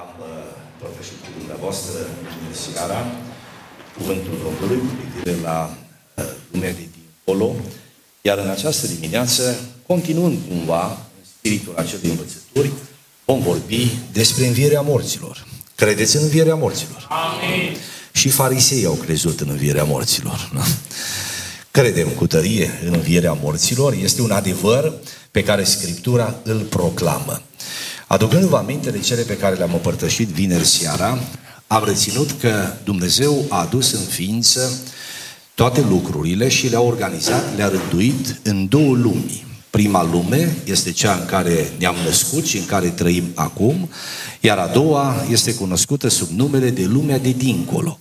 Am uh, părtășit cu dumneavoastră în seara cuvântul Domnului cu privire la uh, lumea de dincolo, iar în această dimineață, continuând cumva în spiritul acelei învățături, vom vorbi despre învierea morților. Credeți în învierea morților? Amin. Și farisei au crezut în învierea morților. Nu? Credem cu tărie în învierea morților, este un adevăr pe care Scriptura îl proclamă. Aducându-vă aminte de cele pe care le-am împărtășit vineri seara, am reținut că Dumnezeu a adus în ființă toate lucrurile și le-a organizat, le-a rânduit în două lumi. Prima lume este cea în care ne-am născut și în care trăim acum, iar a doua este cunoscută sub numele de lumea de dincolo.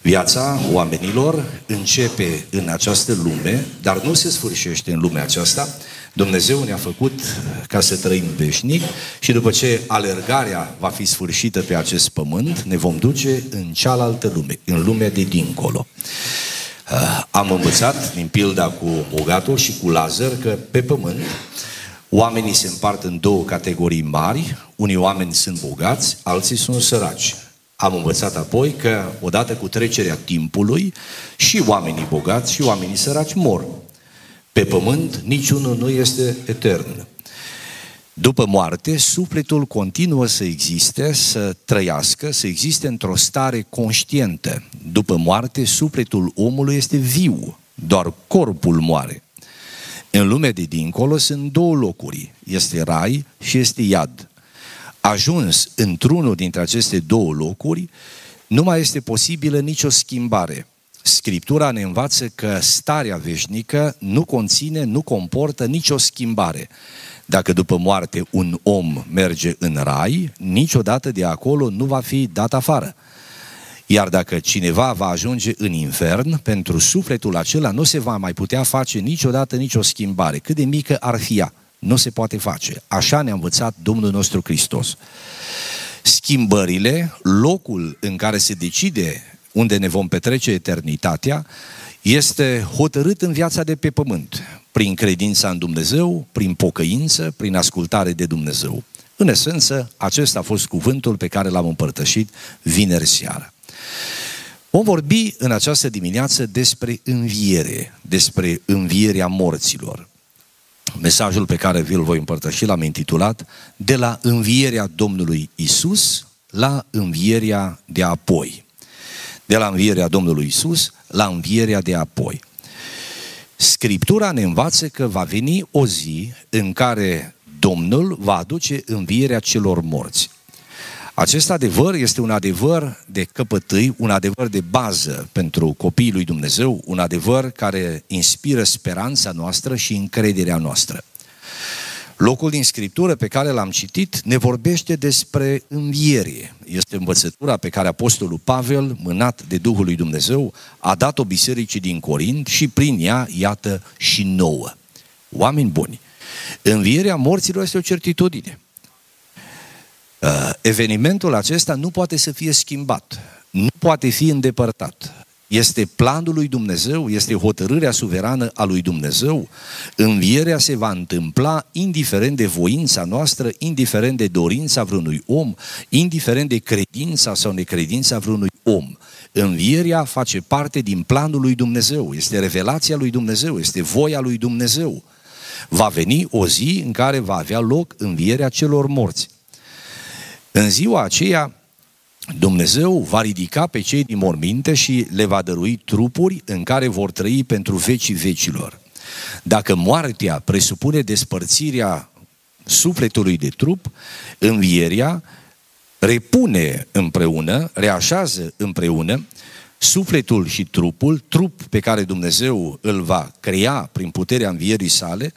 Viața oamenilor începe în această lume, dar nu se sfârșește în lumea aceasta. Dumnezeu ne-a făcut ca să trăim veșnic și după ce alergarea va fi sfârșită pe acest pământ, ne vom duce în cealaltă lume, în lumea de dincolo. Uh, am învățat din pilda cu bogatul și cu Lazar că pe pământ oamenii se împart în două categorii mari, unii oameni sunt bogați, alții sunt săraci. Am învățat apoi că odată cu trecerea timpului și oamenii bogați și oamenii săraci mor. Pe pământ niciunul nu este etern. După moarte, sufletul continuă să existe, să trăiască, să existe într-o stare conștientă. După moarte, sufletul omului este viu, doar corpul moare. În lumea de dincolo sunt două locuri, este rai și este iad ajuns într-unul dintre aceste două locuri, nu mai este posibilă nicio schimbare. Scriptura ne învață că starea veșnică nu conține, nu comportă nicio schimbare. Dacă după moarte un om merge în rai, niciodată de acolo nu va fi dat afară. Iar dacă cineva va ajunge în infern, pentru sufletul acela nu se va mai putea face niciodată nicio schimbare, cât de mică ar fi ea. Nu se poate face. Așa ne-a învățat Domnul nostru Hristos. Schimbările, locul în care se decide unde ne vom petrece eternitatea, este hotărât în viața de pe pământ, prin credința în Dumnezeu, prin pocăință, prin ascultare de Dumnezeu. În esență, acesta a fost cuvântul pe care l-am împărtășit vineri seara. Vom vorbi în această dimineață despre înviere, despre învierea morților. Mesajul pe care vi-l voi împărtăși l-am intitulat De la învierea Domnului Isus la învierea de apoi. De la învierea Domnului Isus la învierea de apoi. Scriptura ne învață că va veni o zi în care Domnul va aduce învierea celor morți. Acest adevăr este un adevăr de căpătâi, un adevăr de bază pentru copiii lui Dumnezeu, un adevăr care inspiră speranța noastră și încrederea noastră. Locul din Scriptură pe care l-am citit ne vorbește despre înviere. Este învățătura pe care Apostolul Pavel, mânat de Duhul lui Dumnezeu, a dat-o bisericii din Corint și prin ea, iată, și nouă. Oameni buni, învierea morților este o certitudine. Uh, evenimentul acesta nu poate să fie schimbat, nu poate fi îndepărtat. Este planul lui Dumnezeu, este hotărârea suverană a lui Dumnezeu. Învierea se va întâmpla indiferent de voința noastră, indiferent de dorința vreunui om, indiferent de credința sau necredința vreunui om. Învierea face parte din planul lui Dumnezeu, este revelația lui Dumnezeu, este voia lui Dumnezeu. Va veni o zi în care va avea loc învierea celor morți. În ziua aceea, Dumnezeu va ridica pe cei din morminte și le va dărui trupuri în care vor trăi pentru vecii vecilor. Dacă moartea presupune despărțirea sufletului de trup, învierea repune împreună, reașează împreună sufletul și trupul, trup pe care Dumnezeu îl va crea prin puterea învierii sale,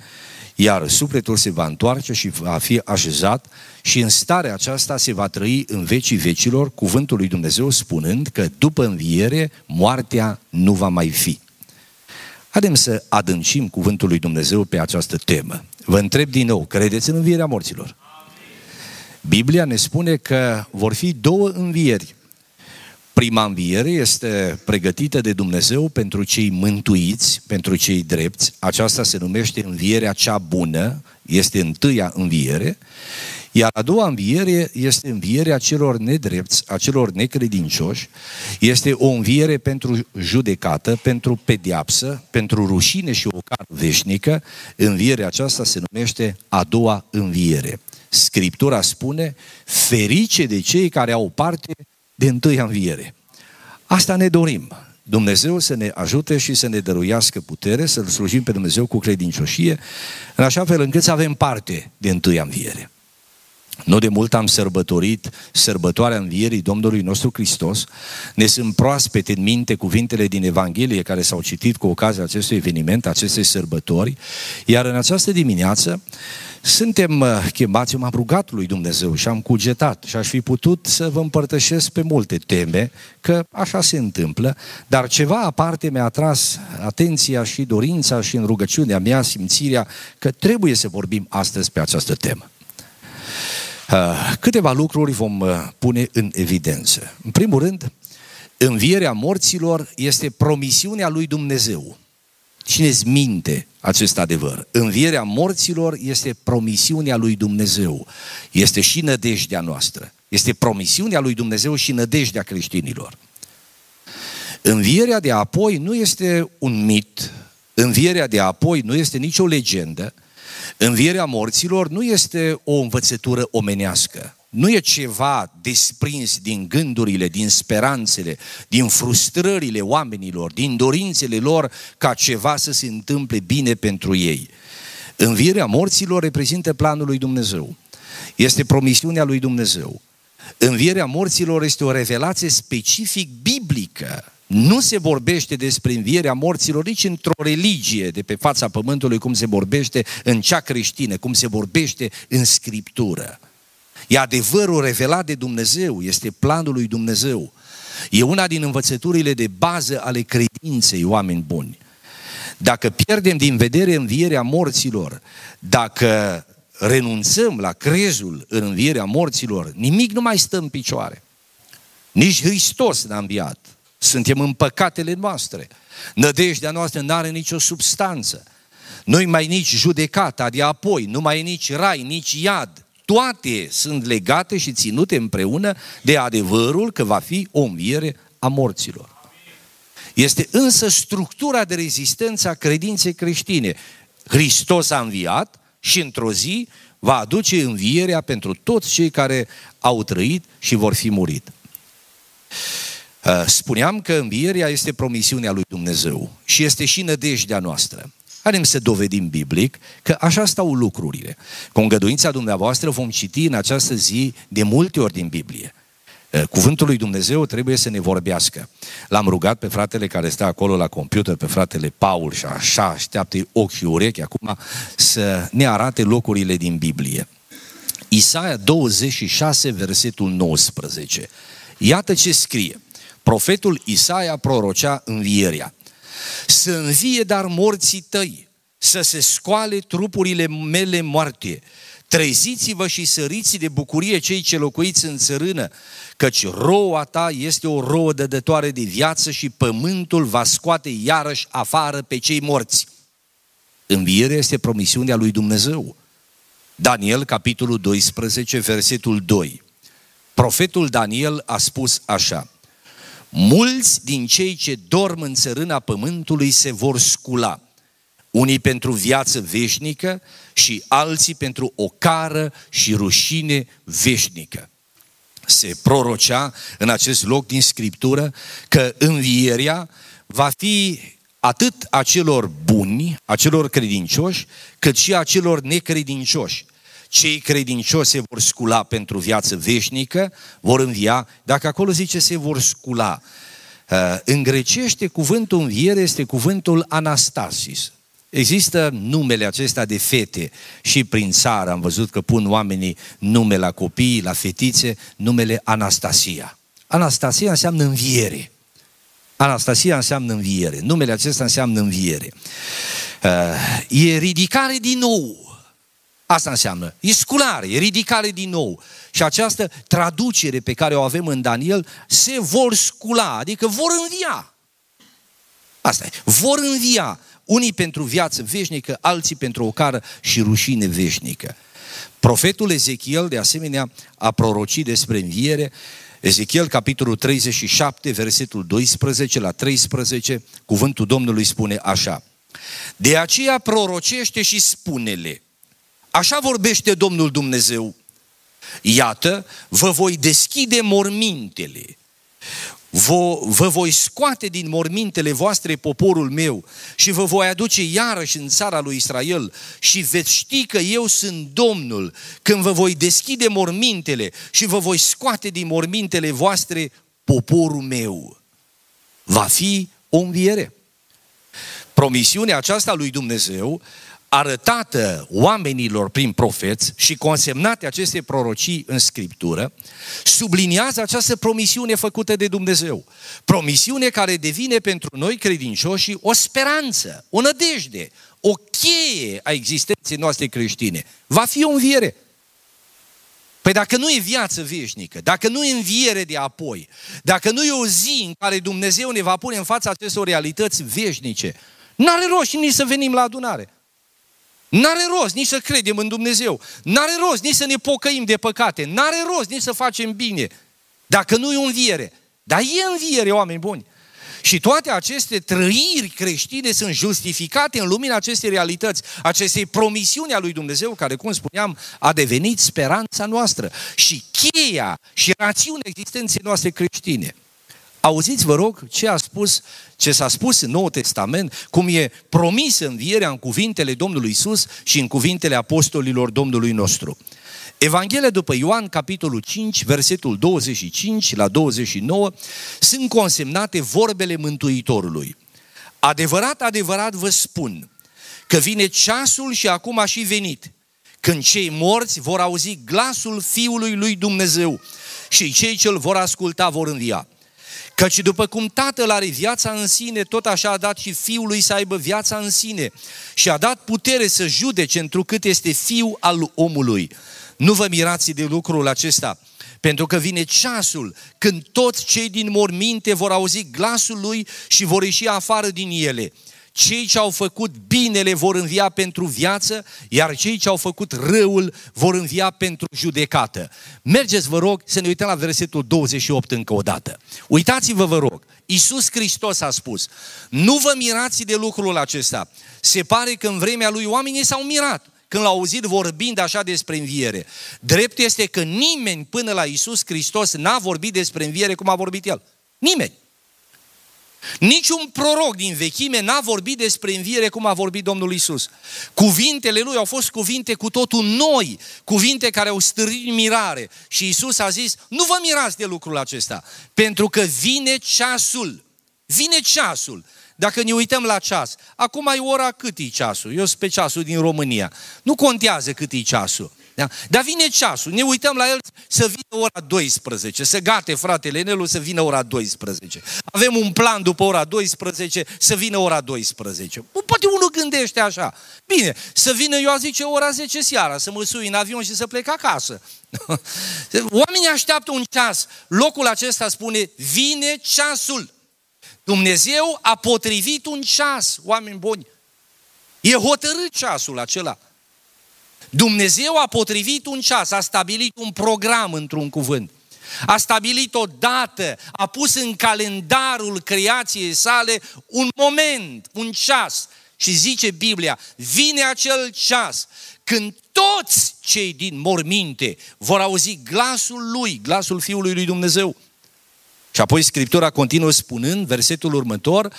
iar sufletul se va întoarce și va fi așezat și în starea aceasta se va trăi în vecii vecilor cuvântul lui Dumnezeu spunând că după înviere moartea nu va mai fi. Haideți să adâncim cuvântul lui Dumnezeu pe această temă. Vă întreb din nou, credeți în învierea morților? Biblia ne spune că vor fi două învieri. Prima înviere este pregătită de Dumnezeu pentru cei mântuiți, pentru cei drepți. Aceasta se numește învierea cea bună, este întâia înviere. Iar a doua înviere este învierea celor nedrepți, a celor necredincioși, este o înviere pentru judecată, pentru pediapsă, pentru rușine și o car veșnică. Învierea aceasta se numește a doua înviere. Scriptura spune, ferice de cei care au parte de întâia înviere. Asta ne dorim. Dumnezeu să ne ajute și să ne dăruiască putere, să-L slujim pe Dumnezeu cu credincioșie, în așa fel încât să avem parte de întâia înviere. Nu de mult am sărbătorit sărbătoarea învierii Domnului nostru Hristos. Ne sunt proaspete în minte cuvintele din Evanghelie care s-au citit cu ocazia acestui eveniment, acestei sărbători. Iar în această dimineață suntem uh, chemați, m-am rugat lui Dumnezeu și am cugetat și aș fi putut să vă împărtășesc pe multe teme, că așa se întâmplă, dar ceva aparte mi-a atras atenția și dorința și în rugăciunea mea simțirea că trebuie să vorbim astăzi pe această temă. Uh, câteva lucruri vom uh, pune în evidență. În primul rând, învierea morților este promisiunea lui Dumnezeu. Cine-ți minte acest adevăr? Învierea morților este promisiunea lui Dumnezeu. Este și nădejdea noastră. Este promisiunea lui Dumnezeu și nădejdea creștinilor. Învierea de apoi nu este un mit, învierea de apoi nu este nicio legendă, Învierea morților nu este o învățătură omenească. Nu e ceva desprins din gândurile, din speranțele, din frustrările oamenilor, din dorințele lor ca ceva să se întâmple bine pentru ei. Învierea morților reprezintă planul lui Dumnezeu. Este promisiunea lui Dumnezeu. Învierea morților este o revelație specific biblică nu se vorbește despre învierea morților nici într-o religie de pe fața pământului, cum se vorbește în cea creștină, cum se vorbește în Scriptură. E adevărul revelat de Dumnezeu, este planul lui Dumnezeu. E una din învățăturile de bază ale credinței oameni buni. Dacă pierdem din vedere învierea morților, dacă renunțăm la crezul în învierea morților, nimic nu mai stă în picioare. Nici Hristos n-a înviat. Suntem în păcatele noastre. Nădejdea noastră nu are nicio substanță. Nu mai nici judecata de apoi, nu mai e nici rai, nici iad. Toate sunt legate și ținute împreună de adevărul că va fi o înviere a morților. Este însă structura de rezistență a credinței creștine. Hristos a înviat și într-o zi va aduce învierea pentru toți cei care au trăit și vor fi murit. Uh, spuneam că învierea este promisiunea lui Dumnezeu și este și nădejdea noastră. Haideți să dovedim biblic că așa stau lucrurile. Cu îngăduința dumneavoastră vom citi în această zi de multe ori din Biblie. Uh, cuvântul lui Dumnezeu trebuie să ne vorbească. L-am rugat pe fratele care stă acolo la computer, pe fratele Paul și așa așteaptă ochii urechi acum să ne arate locurile din Biblie. Isaia 26, versetul 19. Iată ce scrie profetul Isaia prorocea învierea. Să învie dar morții tăi, să se scoale trupurile mele moarte. Treziți-vă și săriți de bucurie cei ce locuiți în țărână, căci roua ta este o rouă dădătoare de viață și pământul va scoate iarăși afară pe cei morți. Învierea este promisiunea lui Dumnezeu. Daniel, capitolul 12, versetul 2. Profetul Daniel a spus așa, Mulți din cei ce dorm în țărâna pământului se vor scula, unii pentru viață veșnică și alții pentru o cară și rușine veșnică. Se prorocea în acest loc din Scriptură că învierea va fi atât a celor buni, a celor credincioși, cât și a celor necredincioși cei credincioși se vor scula pentru viață veșnică, vor învia, dacă acolo zice se vor scula. Uh, în grecește cuvântul înviere este cuvântul anastasis. Există numele acesta de fete și prin țară am văzut că pun oamenii nume la copii, la fetițe, numele Anastasia. Anastasia înseamnă înviere. Anastasia înseamnă înviere. Numele acesta înseamnă înviere. Uh, e ridicare din nou Asta înseamnă. E sculare, e ridicare din nou. Și această traducere pe care o avem în Daniel, se vor scula, adică vor învia. Asta e. Vor învia unii pentru viață veșnică, alții pentru o cară și rușine veșnică. Profetul Ezechiel, de asemenea, a prorocit despre înviere. Ezechiel, capitolul 37, versetul 12 la 13, cuvântul Domnului spune așa. De aceea prorocește și spune-le. Așa vorbește Domnul Dumnezeu. Iată, vă voi deschide mormintele vă, vă voi scoate din mormintele voastre poporul meu și vă voi aduce iarăși în țara lui Israel și veți ști că eu sunt Domnul când vă voi deschide mormintele și vă voi scoate din mormintele voastre poporul meu. Va fi o înviere. Promisiunea aceasta lui Dumnezeu arătată oamenilor prin profeți și consemnate aceste prorocii în Scriptură, subliniază această promisiune făcută de Dumnezeu. Promisiune care devine pentru noi credincioși o speranță, o nădejde, o cheie a existenței noastre creștine. Va fi o înviere. Păi dacă nu e viață veșnică, dacă nu e înviere de apoi, dacă nu e o zi în care Dumnezeu ne va pune în fața acestor realități veșnice, n-are rost nici să venim la adunare. N-are rost nici să credem în Dumnezeu. N-are rost nici să ne pocăim de păcate. N-are rost nici să facem bine. Dacă nu e o înviere. Dar e înviere, oameni buni. Și toate aceste trăiri creștine sunt justificate în lumina acestei realități, acestei promisiuni a lui Dumnezeu, care, cum spuneam, a devenit speranța noastră și cheia și rațiunea existenței noastre creștine. Auziți, vă rog, ce a spus, ce s-a spus în Noul Testament, cum e promis învierea în cuvintele Domnului Isus și în cuvintele apostolilor Domnului nostru. Evanghelia după Ioan, capitolul 5, versetul 25 la 29, sunt consemnate vorbele Mântuitorului. Adevărat, adevărat vă spun că vine ceasul și acum a și venit, când cei morți vor auzi glasul Fiului lui Dumnezeu și cei ce îl vor asculta vor învia. Căci după cum Tatăl are viața în sine, tot așa a dat și Fiului să aibă viața în sine și a dat putere să judece întrucât este Fiul al omului. Nu vă mirați de lucrul acesta, pentru că vine ceasul când toți cei din morminte vor auzi glasul lui și vor ieși afară din ele cei ce au făcut binele vor învia pentru viață, iar cei ce au făcut răul vor învia pentru judecată. Mergeți, vă rog, să ne uităm la versetul 28 încă o dată. Uitați-vă, vă rog, Iisus Hristos a spus, nu vă mirați de lucrul acesta. Se pare că în vremea lui oamenii s-au mirat când l-au auzit vorbind așa despre înviere. Drept este că nimeni până la Iisus Hristos n-a vorbit despre înviere cum a vorbit El. Nimeni. Niciun proroc din vechime n-a vorbit despre înviere cum a vorbit Domnul Isus. Cuvintele lui au fost cuvinte cu totul noi, cuvinte care au stârnit mirare. Și Isus a zis, nu vă mirați de lucrul acesta, pentru că vine ceasul. Vine ceasul. Dacă ne uităm la ceas, acum ai ora cât e ceasul? Eu sunt pe ceasul din România. Nu contează cât e ceasul. Da? Dar vine ceasul, ne uităm la el să vină ora 12, să gate fratele Nelu să vină ora 12. Avem un plan după ora 12 să vină ora 12. Poate unul gândește așa. Bine, să vină eu zice ora 10 seara, să mă sui în avion și să plec acasă. Oamenii așteaptă un ceas. Locul acesta spune, vine ceasul. Dumnezeu a potrivit un ceas, oameni buni. E hotărât ceasul acela. Dumnezeu a potrivit un ceas, a stabilit un program într-un cuvânt. A stabilit o dată, a pus în calendarul creației sale un moment, un ceas. Și zice Biblia, vine acel ceas când toți cei din morminte vor auzi glasul lui, glasul Fiului lui Dumnezeu. Și apoi Scriptura continuă spunând, versetul următor,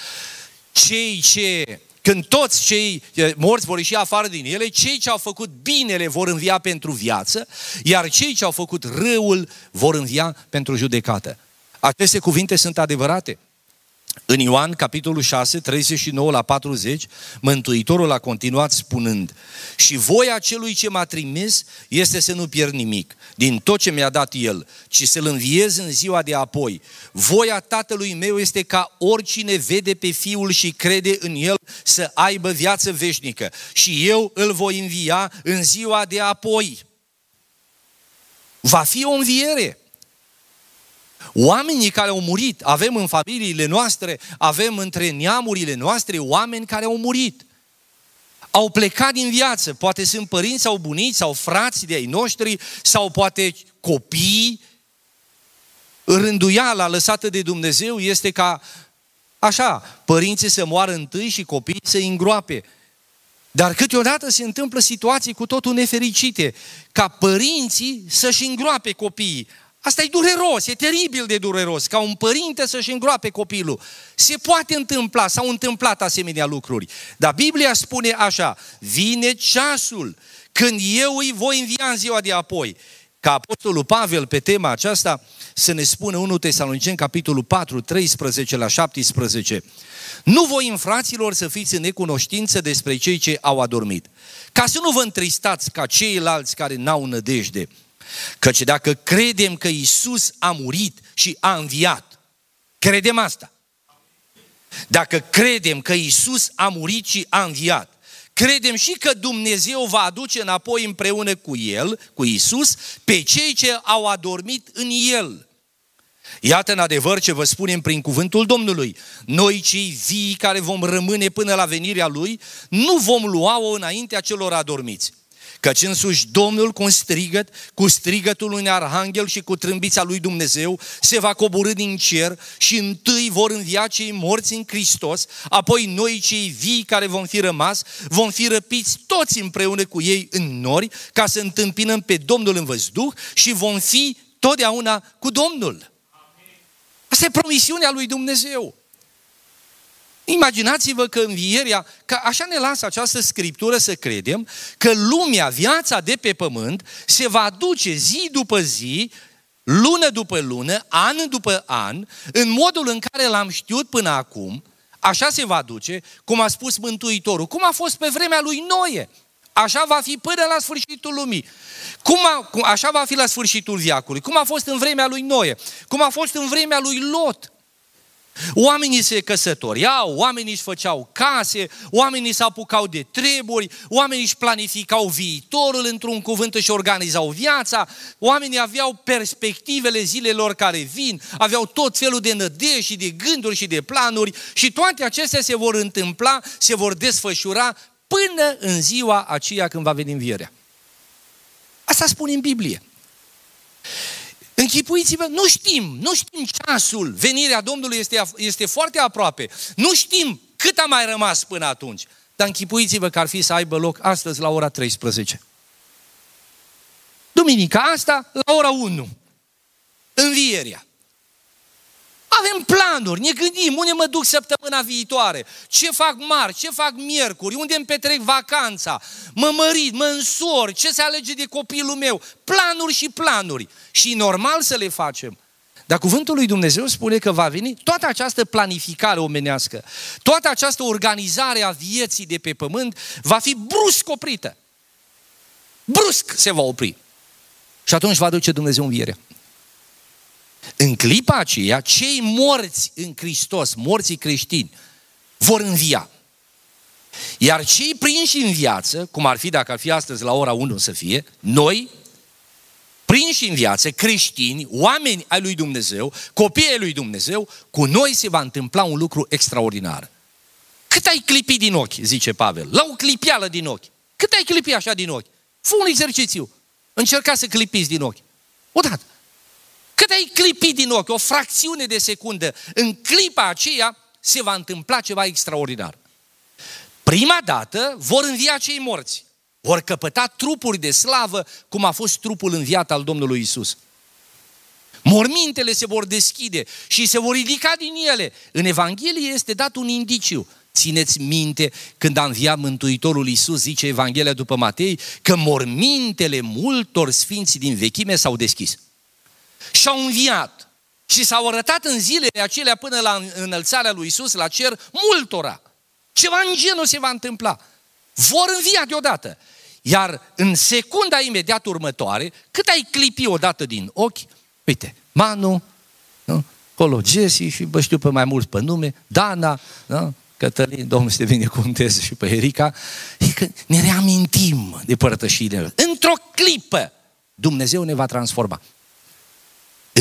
cei ce când toți cei morți vor ieși afară din ele, cei ce au făcut binele vor învia pentru viață, iar cei ce au făcut răul vor învia pentru judecată. Aceste cuvinte sunt adevărate. În Ioan, capitolul 6, 39 la 40, Mântuitorul a continuat spunând Și voia celui ce m-a trimis este să nu pierd nimic din tot ce mi-a dat El, ci să-L înviez în ziua de apoi. Voia Tatălui meu este ca oricine vede pe Fiul și crede în El să aibă viață veșnică și eu îl voi învia în ziua de apoi. Va fi o înviere. Oamenii care au murit, avem în familiile noastre, avem între neamurile noastre oameni care au murit. Au plecat din viață, poate sunt părinți sau bunici sau frați de ai noștri sau poate copii. Rânduiala lăsată de Dumnezeu este ca așa, părinții să moară întâi și copiii să îngroape. Dar câteodată se întâmplă situații cu totul nefericite, ca părinții să-și îngroape copiii. Asta e dureros, e teribil de dureros, ca un părinte să-și îngroape copilul. Se poate întâmpla, s-au întâmplat asemenea lucruri. Dar Biblia spune așa, vine ceasul când eu îi voi învia în ziua de apoi. Ca Apostolul Pavel pe tema aceasta să ne spună 1 Tesaloniceni, capitolul 4, 13 la 17. Nu voi, în fraților, să fiți în necunoștință despre cei ce au adormit, ca să nu vă întristați ca ceilalți care n-au nădejde. Căci dacă credem că Isus a murit și a înviat, credem asta. Dacă credem că Isus a murit și a înviat, credem și că Dumnezeu va aduce înapoi împreună cu El, cu Isus, pe cei ce au adormit în El. Iată în adevăr ce vă spunem prin cuvântul Domnului. Noi cei vii care vom rămâne până la venirea Lui, nu vom lua-o înaintea celor adormiți. Căci însuși Domnul cu un strigăt, cu strigătul unui arhanghel și cu trâmbița lui Dumnezeu se va coborâ din cer și întâi vor învia cei morți în Hristos, apoi noi cei vii care vom fi rămas, vom fi răpiți toți împreună cu ei în nori ca să întâmpinăm pe Domnul în văzduh și vom fi totdeauna cu Domnul. Asta e promisiunea lui Dumnezeu. Imaginați-vă că învierea, că așa ne lasă această scriptură să credem, că lumea, viața de pe pământ, se va duce zi după zi, lună după lună, an după an, în modul în care l-am știut până acum, așa se va duce, cum a spus Mântuitorul, cum a fost pe vremea lui Noe. Așa va fi până la sfârșitul lumii. Cum a, așa va fi la sfârșitul viacului. Cum a fost în vremea lui Noe. Cum a fost în vremea lui Lot. Oamenii se căsătoriau, oamenii își făceau case, oamenii se apucau de treburi, oamenii își planificau viitorul într-un cuvânt și organizau viața, oamenii aveau perspectivele zilelor care vin, aveau tot felul de nădejde și de gânduri și de planuri și toate acestea se vor întâmpla, se vor desfășura până în ziua aceea când va veni învierea. Asta spune în Biblie. Închipuiți-vă, nu știm, nu știm ceasul, venirea Domnului este, este foarte aproape. Nu știm cât a mai rămas până atunci. Dar închipuiți-vă că ar fi să aibă loc astăzi la ora 13. Duminica asta la ora 1. Învierea. Avem planuri, ne gândim unde mă duc săptămâna viitoare, ce fac marți, ce fac miercuri, unde îmi petrec vacanța, mă mărit, mă însor, ce se alege de copilul meu, planuri și planuri. Și normal să le facem. Dar cuvântul lui Dumnezeu spune că va veni toată această planificare omenească, toată această organizare a vieții de pe pământ va fi brusc oprită. Brusc se va opri. Și atunci va duce Dumnezeu învierea. În clipa aceea, cei morți în Hristos, morții creștini, vor învia. Iar cei prinși în viață, cum ar fi dacă ar fi astăzi la ora 1 să fie, noi, prinși în viață, creștini, oameni ai lui Dumnezeu, copii ai lui Dumnezeu, cu noi se va întâmpla un lucru extraordinar. Cât ai clipi din ochi, zice Pavel, la o clipială din ochi. Cât ai clipi așa din ochi? Fă un exercițiu. Încercați să clipiți din ochi. Odată. Cât ai clipit din ochi, o fracțiune de secundă, în clipa aceea se va întâmpla ceva extraordinar. Prima dată vor învia cei morți. Vor căpăta trupuri de slavă, cum a fost trupul înviat al Domnului Isus. Mormintele se vor deschide și se vor ridica din ele. În Evanghelie este dat un indiciu. Țineți minte când a înviat Mântuitorul Iisus, zice Evanghelia după Matei, că mormintele multor sfinți din vechime s-au deschis și au înviat. Și s-au arătat în zilele acelea până la înălțarea lui Isus la cer multora. Ceva în genul se va întâmpla. Vor învia deodată. Iar în secunda imediat următoare, cât ai clipi odată din ochi, uite, Manu, nu? Colo Jesse și bă știu pe mai mulți pe nume, Dana, nu? Cătălin, Domnul să te binecuvânteze și pe Erica, e că ne reamintim de părătășiile. Într-o clipă, Dumnezeu ne va transforma.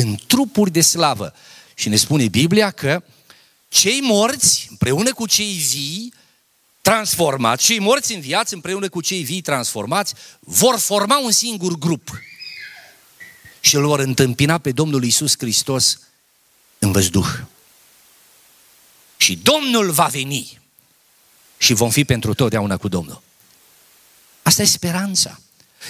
În trupuri de slavă. Și ne spune Biblia că cei morți, împreună cu cei vii, transformați, cei morți în viață, împreună cu cei vii transformați, vor forma un singur grup. Și îl vor întâmpina pe Domnul Isus Hristos în văzduh. Și Domnul va veni și vom fi pentru totdeauna cu Domnul. Asta e speranța.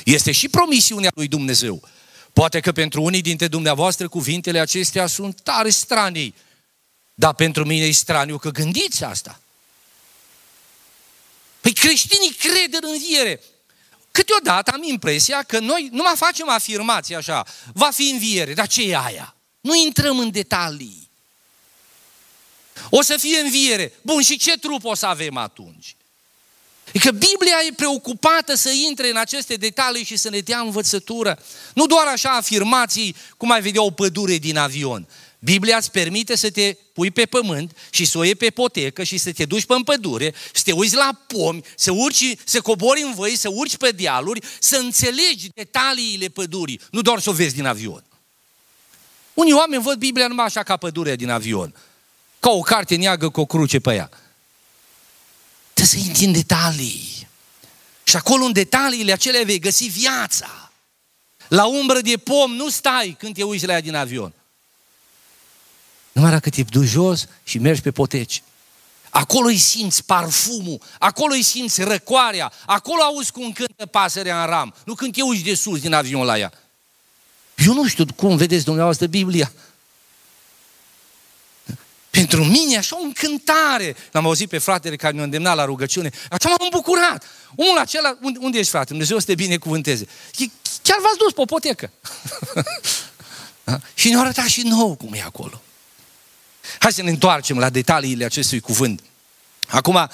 Este și promisiunea lui Dumnezeu. Poate că pentru unii dintre dumneavoastră cuvintele acestea sunt tare stranii, dar pentru mine e straniu că gândiți asta. Păi creștinii cred în înviere. Câteodată am impresia că noi nu mai facem afirmații așa, va fi înviere, dar ce e aia? Nu intrăm în detalii. O să fie înviere. Bun, și ce trup o să avem atunci? E că Biblia e preocupată să intre în aceste detalii și să ne dea învățătură. Nu doar așa afirmații, cum ai vedea o pădure din avion. Biblia îți permite să te pui pe pământ și să o iei pe potecă și să te duci pe pădure, să te uiți la pomi, să urci, să cobori în văi, să urci pe dealuri, să înțelegi detaliile pădurii, nu doar să o vezi din avion. Unii oameni văd Biblia numai așa ca pădurea din avion, ca o carte neagă cu o cruce pe ea. Trebuie să intri în detalii. Și acolo în detaliile acelea vei găsi viața. La umbră de pom nu stai când te uiți la ea din avion. Numai dacă te duci jos și mergi pe poteci. Acolo îi simți parfumul, acolo îi simți răcoarea, acolo auzi cum cântă pasărea în ram, nu când te uiți de sus din avion la ea. Eu nu știu cum vedeți dumneavoastră Biblia. Pentru mine așa o încântare. L-am auzit pe fratele care ne-a îndemnat la rugăciune. Așa m-am bucurat. Omul acela, unde, unde ești frate? Dumnezeu să te binecuvânteze. Chiar v-ați dus pe o potecă. da? Și ne-a arătat și nou cum e acolo. Hai să ne întoarcem la detaliile acestui cuvânt. Acum,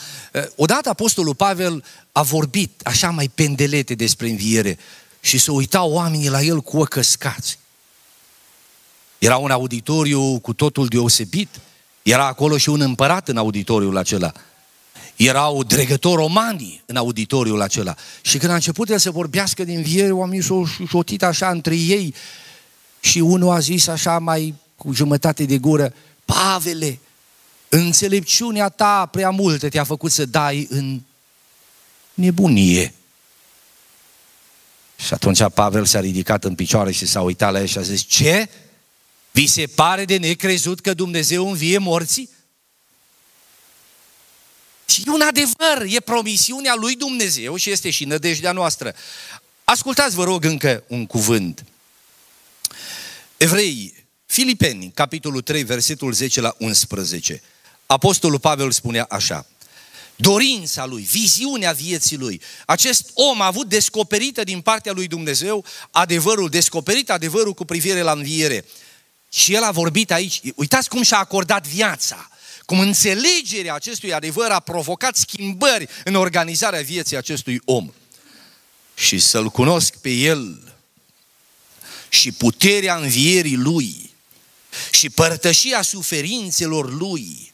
odată Apostolul Pavel a vorbit așa mai pendelete despre înviere și să uitau oamenii la el cu căscați. Era un auditoriu cu totul deosebit. Era acolo și un împărat în auditoriul acela. Erau dregători romani în auditoriul acela. Și când a început el să vorbească din viere, oamenii s-au șotit așa între ei și unul a zis așa mai cu jumătate de gură, Pavele, înțelepciunea ta prea multă te-a făcut să dai în nebunie. Și atunci Pavel s-a ridicat în picioare și s-a uitat la el și a zis, ce? Vi se pare de necrezut că Dumnezeu învie morții? Și e un adevăr, e promisiunea lui Dumnezeu și este și nădejdea noastră. Ascultați, vă rog, încă un cuvânt. Evrei, Filipeni, capitolul 3, versetul 10 la 11. Apostolul Pavel spunea așa, dorința lui, viziunea vieții lui. Acest om a avut descoperită din partea lui Dumnezeu adevărul, descoperit adevărul cu privire la înviere. Și el a vorbit aici, uitați cum și-a acordat viața, cum înțelegerea acestui adevăr a provocat schimbări în organizarea vieții acestui om. Și să-L cunosc pe El și puterea învierii Lui și părtășia suferințelor Lui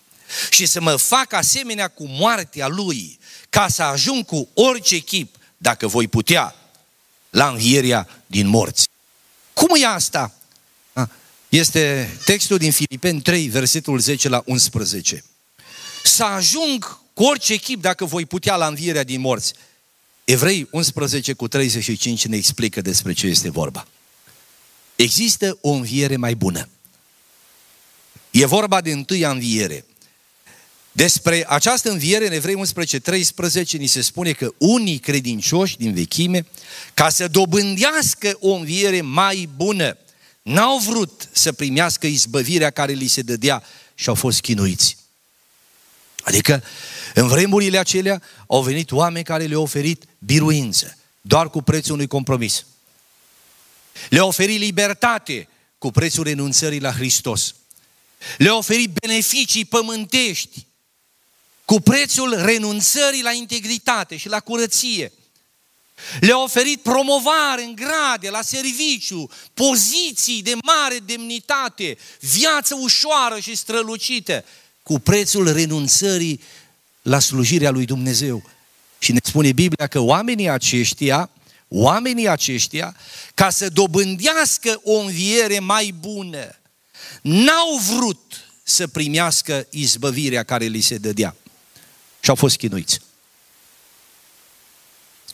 și să mă fac asemenea cu moartea Lui, ca să ajung cu orice chip, dacă voi putea, la învierea din morți. Cum e asta? Este textul din Filipeni 3, versetul 10 la 11. Să ajung cu orice echip dacă voi putea la învierea din morți. Evrei 11 cu 35 ne explică despre ce este vorba. Există o înviere mai bună. E vorba de întâia înviere. Despre această înviere în Evrei 11, 13 ni se spune că unii credincioși din vechime, ca să dobândească o înviere mai bună, N-au vrut să primească izbăvirea care li se dădea și au fost chinuiți. Adică, în vremurile acelea, au venit oameni care le-au oferit biruință, doar cu prețul unui compromis. Le-au oferit libertate cu prețul renunțării la Hristos. Le-au oferit beneficii pământești cu prețul renunțării la integritate și la curăție. Le-a oferit promovare în grade, la serviciu, poziții de mare demnitate, viață ușoară și strălucită, cu prețul renunțării la slujirea lui Dumnezeu. Și ne spune Biblia că oamenii aceștia oamenii aceștia, ca să dobândească o înviere mai bună, n-au vrut să primească izbăvirea care li se dădea. Și au fost chinuiți.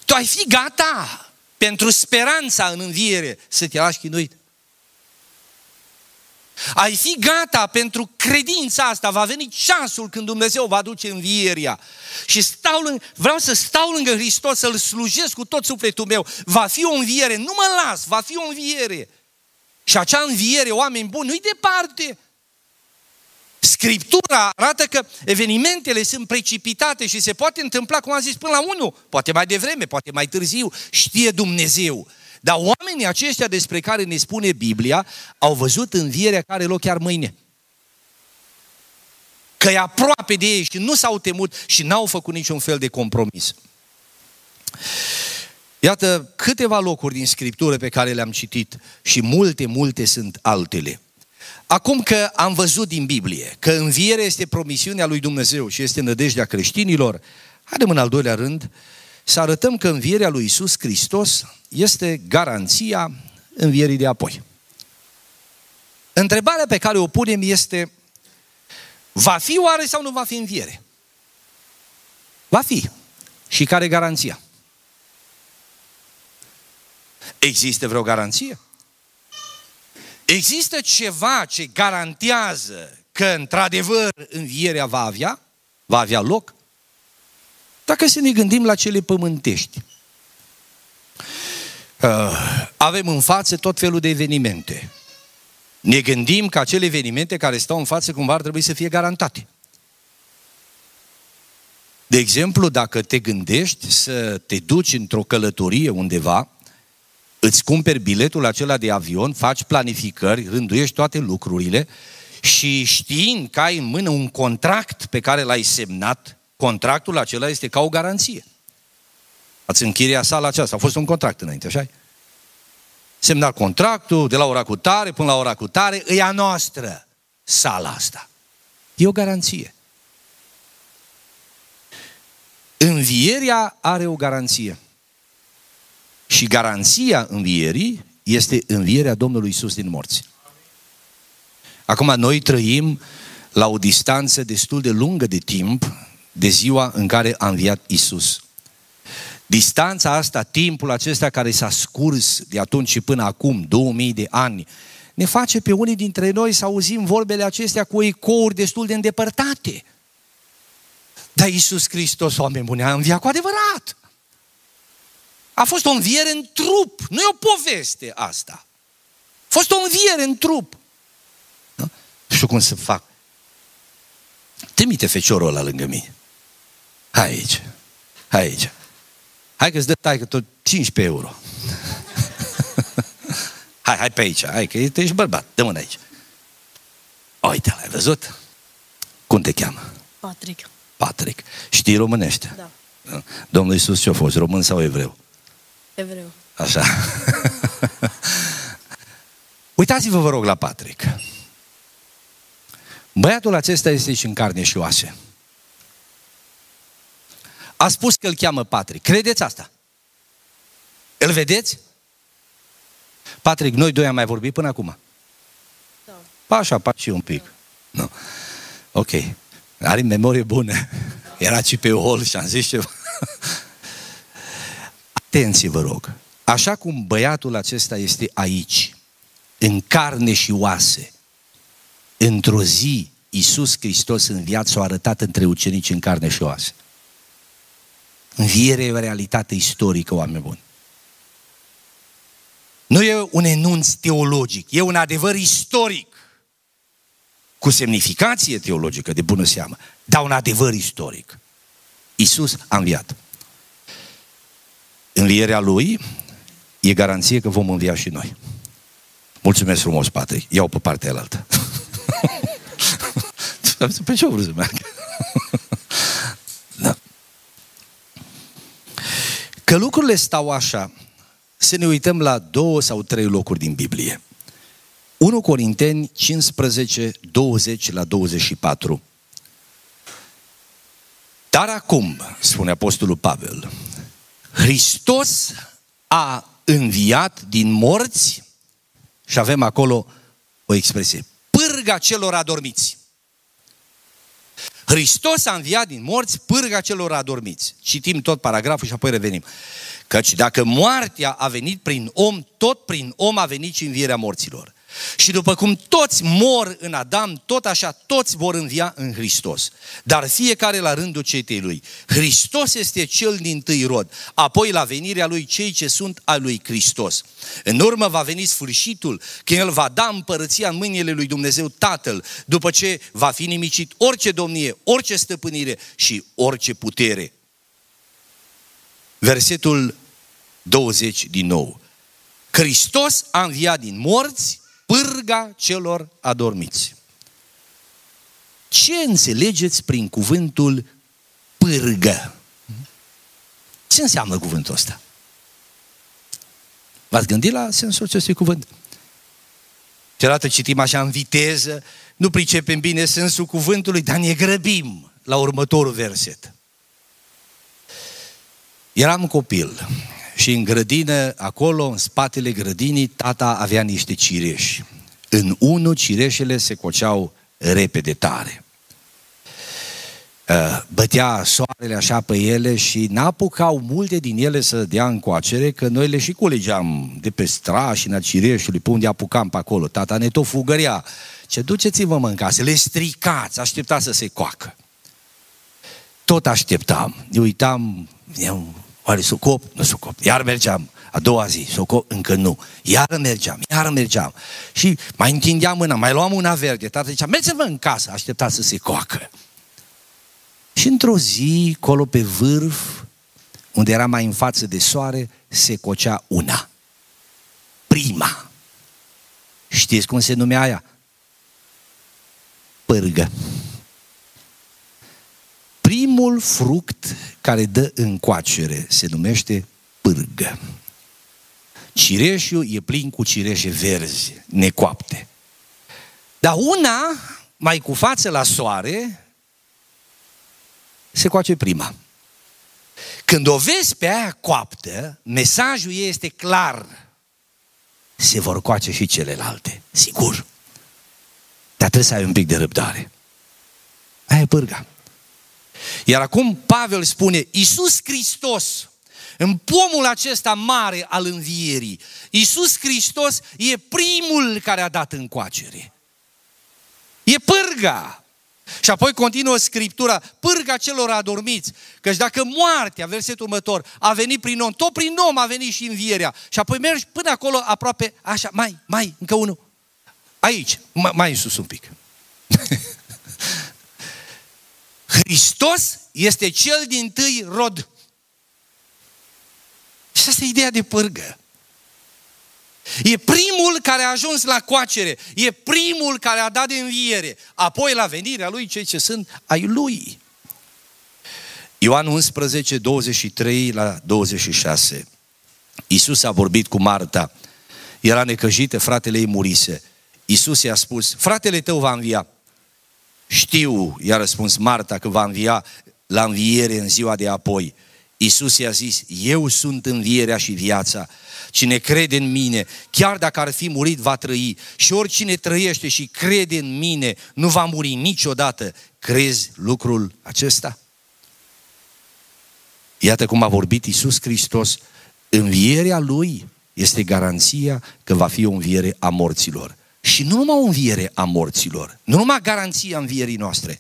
Tu ai fi gata pentru speranța în înviere să te lași chinuit? Ai fi gata pentru credința asta, va veni ceasul când Dumnezeu va duce învieria. Și stau lângă, vreau să stau lângă Hristos, să-L slujesc cu tot sufletul meu. Va fi o înviere, nu mă las, va fi o înviere. Și acea înviere, oameni buni, nu-i departe. Scriptura arată că evenimentele sunt precipitate și se poate întâmpla, cum am zis, până la unul, poate mai devreme, poate mai târziu, știe Dumnezeu. Dar oamenii aceștia despre care ne spune Biblia au văzut învierea care are loc chiar mâine. Că e aproape de ei și nu s-au temut și n-au făcut niciun fel de compromis. Iată câteva locuri din Scriptură pe care le-am citit și multe, multe sunt altele. Acum că am văzut din Biblie că învierea este promisiunea lui Dumnezeu și este nădejdea creștinilor, haidem în al doilea rând să arătăm că învierea lui Isus Hristos este garanția învierii de apoi. Întrebarea pe care o punem este, va fi oare sau nu va fi înviere? Va fi. Și care garanția? Există vreo garanție? Există ceva ce garantează că într-adevăr învierea va avea? Va avea loc? Dacă să ne gândim la cele pământești, uh, avem în față tot felul de evenimente. Ne gândim că acele evenimente care stau în față cumva ar trebui să fie garantate. De exemplu, dacă te gândești să te duci într-o călătorie undeva, îți cumperi biletul acela de avion, faci planificări, rânduiești toate lucrurile și știind că ai în mână un contract pe care l-ai semnat, contractul acela este ca o garanție. Ați închiria sala aceasta, a fost un contract înainte, așa Semnat contractul de la ora cu tare până la ora cu tare, e a noastră sala asta. E o garanție. Învierea are o garanție. Și garanția învierii este învierea Domnului Isus din morți. Acum, noi trăim la o distanță destul de lungă de timp de ziua în care a înviat Isus. Distanța asta, timpul acesta care s-a scurs de atunci și până acum, 2000 de ani, ne face pe unii dintre noi să auzim vorbele acestea cu ecouri destul de îndepărtate. Dar Iisus Hristos, oameni buni, a înviat cu adevărat. A fost o înviere în trup. Nu e o poveste asta. A fost o înviere în trup. Nu? știu cum să fac. Trimite feciorul ăla lângă mine. Hai aici. Hai aici. Hai că-ți dă taică tot 15 euro. hai, hai pe aici. Hai că ești bărbat. Dă mâna aici. Uite, l-ai văzut? Cum te cheamă? Patrick. Patrick. Știi românește? Da. Domnul Iisus ce-a fost? Român sau evreu? Evreu. Așa. Uitați-vă, vă rog, la Patrick. Băiatul acesta este și în carne și oase. A spus că îl cheamă Patrick. Credeți asta? Îl vedeți? Patrick, noi doi am mai vorbit până acum. Da. Pa așa, pa și un pic. Da. Nu. Ok. Are memorie bună. Era și pe hol și am zis ceva. Atenție, vă rog. Așa cum băiatul acesta este aici, în carne și oase, într-o zi, Iisus Hristos în viață a arătat între ucenici în carne și oase. Învierea e o realitate istorică, oameni buni. Nu e un enunț teologic, e un adevăr istoric. Cu semnificație teologică, de bună seamă, dar un adevăr istoric. Iisus a înviat învierea Lui e garanție că vom învia și noi. Mulțumesc frumos, Patrick. Iau pe partea alaltă. pe ce vreau să merg? da. Că lucrurile stau așa, să ne uităm la două sau trei locuri din Biblie. 1 Corinteni 15, 20 la 24. Dar acum, spune Apostolul Pavel, Hristos a înviat din morți și avem acolo o expresie. Pârga celor adormiți. Hristos a înviat din morți pârga celor adormiți. Citim tot paragraful și apoi revenim. Căci dacă moartea a venit prin om, tot prin om a venit și învierea morților. Și după cum toți mor în Adam, tot așa toți vor învia în Hristos. Dar fiecare la rândul cetei lui. Hristos este cel din tâi rod, apoi la venirea lui cei ce sunt al lui Hristos. În urmă va veni sfârșitul, când el va da împărăția în mâinile lui Dumnezeu Tatăl, după ce va fi nimicit orice domnie, orice stăpânire și orice putere. Versetul 20 din nou. Hristos a înviat din morți pârga celor adormiți. Ce înțelegeți prin cuvântul pârgă? Ce înseamnă cuvântul ăsta? V-ați gândit la sensul acestui cuvânt? Celădată citim așa în viteză, nu pricepem bine sensul cuvântului, dar ne grăbim la următorul verset. Eram copil și în grădină, acolo, în spatele grădinii, tata avea niște cireși. În unul, cireșele se coceau repede tare. Uh, bătea soarele așa pe ele și n-apucau multe din ele să dea în coacere, că noi le și culegeam de pe strașina cireșului, pe unde apucam pe acolo. Tata ne tot fugărea. Ce duceți-vă mă în casă, le stricați, așteptați să se coacă. Tot așteptam. Ne uitam, Oare s-o cop? Nu s-o cop. Iar mergeam. A doua zi, s-o cop? Încă nu. Iar mergeam, iar mergeam. Și mai întindeam mâna, mai luam una verde. Tata zicea, mergeți-vă în casă, așteptați să se coacă. Și într-o zi, colo pe vârf, unde era mai în față de soare, se cocea una. Prima. Știți cum se numea aia? Pârgă primul fruct care dă încoacere se numește pârgă. Cireșul e plin cu cireșe verzi, necoapte. Dar una, mai cu față la soare, se coace prima. Când o vezi pe aia coaptă, mesajul ei este clar. Se vor coace și celelalte, sigur. Dar trebuie să ai un pic de răbdare. Aia e pârga. Iar acum Pavel spune, Iisus Hristos, în pomul acesta mare al învierii, Iisus Hristos e primul care a dat încoacere. E pârga. Și apoi continuă Scriptura, pârga celor adormiți, căci dacă moartea, versetul următor, a venit prin om, tot prin om a venit și învierea. Și apoi mergi până acolo aproape, așa, mai, mai, încă unul. Aici, mai, mai sus un pic. Hristos este cel din tâi rod. Și asta e ideea de pârgă. E primul care a ajuns la coacere, e primul care a dat de înviere, apoi la venirea lui cei ce sunt ai lui. Ioan 11, 23 la 26. Iisus a vorbit cu Marta, era necăjită, fratele ei murise. Iisus i-a spus, fratele tău va învia. Știu, i-a răspuns Marta, că va învia la înviere în ziua de apoi. Iisus i-a zis, eu sunt învierea și viața. Cine crede în mine, chiar dacă ar fi murit, va trăi. Și oricine trăiește și crede în mine, nu va muri niciodată. Crezi lucrul acesta? Iată cum a vorbit Iisus Hristos. Învierea Lui este garanția că va fi o înviere a morților. Și nu numai o înviere a morților, nu numai garanția învierii noastre,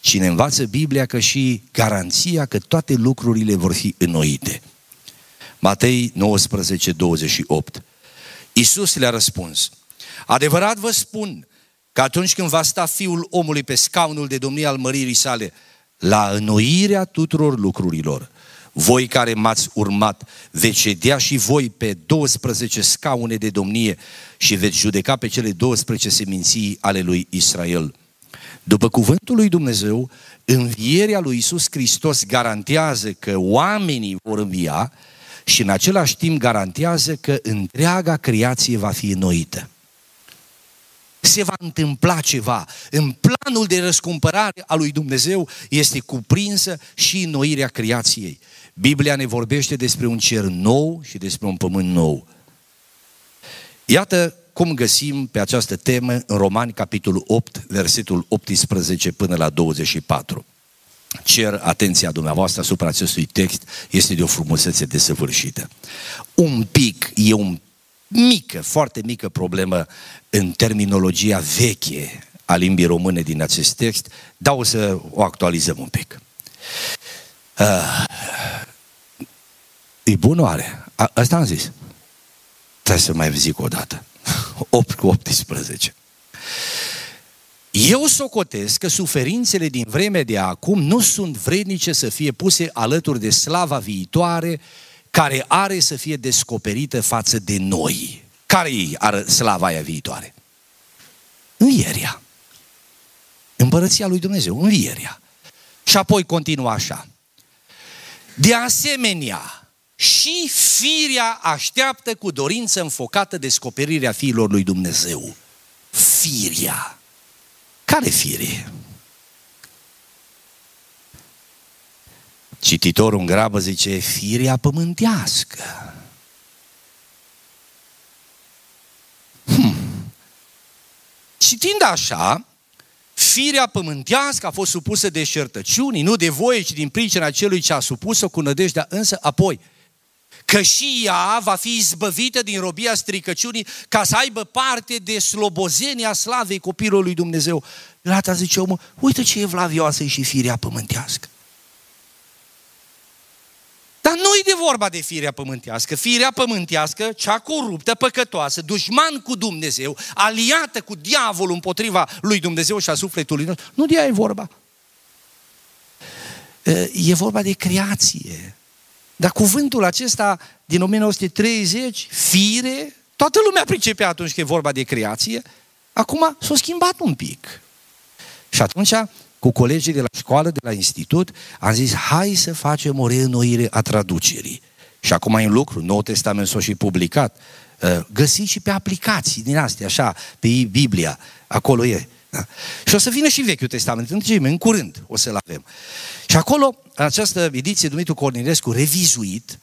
ci ne învață Biblia că și garanția că toate lucrurile vor fi înnoite. Matei 19, 28. Iisus le-a răspuns, adevărat vă spun că atunci când va sta Fiul omului pe scaunul de domnie al măririi sale, la înnoirea tuturor lucrurilor, voi care m-ați urmat, veți ședea și voi pe 12 scaune de domnie și veți judeca pe cele 12 seminții ale lui Israel. După cuvântul lui Dumnezeu, învierea lui Isus Hristos garantează că oamenii vor învia și în același timp garantează că întreaga creație va fi înnoită. se va întâmpla ceva. În planul de răscumpărare a lui Dumnezeu este cuprinsă și înnoirea creației. Biblia ne vorbește despre un cer nou și despre un pământ nou. Iată cum găsim pe această temă în Romani, capitolul 8, versetul 18 până la 24. Cer atenția dumneavoastră asupra acestui text, este de o frumusețe desăvârșită. Un pic, e un mică, foarte mică problemă în terminologia veche a limbii române din acest text, dar o să o actualizăm un pic. Uh, e bun oare? A, asta am zis. Trebuie să mai zic o dată. 8 cu 18. Eu socotesc că suferințele din vreme de acum nu sunt vrednice să fie puse alături de slava viitoare care are să fie descoperită față de noi. Care e slava aia viitoare? Învieria. Împărăția lui Dumnezeu, învieria. Și apoi continuă așa. De asemenea, și firea așteaptă cu dorință înfocată descoperirea fiilor lui Dumnezeu. Firia. Care fire? Cititorul în grabă zice, firea pământească. Hmm. Citind așa, firea pământească a fost supusă de șertăciunii, nu de voie, ci din pricina celui ce a supus-o cu nădejdea, însă apoi, că și ea va fi izbăvită din robia stricăciunii ca să aibă parte de slobozenia slavei copilului lui Dumnezeu. Lata zice omul, uite ce evlavioasă e și firea pământească. Dar nu-i de vorba de firea pământească. Firea pământească, cea coruptă, păcătoasă, dușman cu Dumnezeu, aliată cu diavolul împotriva lui Dumnezeu și a sufletului nostru, nu de ea e vorba. E vorba de creație. Dar cuvântul acesta din 1930, fire, toată lumea pricepea atunci că e vorba de creație, acum s-a schimbat un pic. Și atunci, cu colegii de la școală, de la institut, am zis, hai să facem o reînnoire a traducerii. Și acum e în lucru, Nou Testament s-a și publicat. Uh, găsiți și pe aplicații din astea, așa, pe Biblia, acolo e. Da? Și o să vină și Vechiul Testament, în curând o să-l avem. Și acolo, în această ediție, Dumitru Cornilescu, revizuit,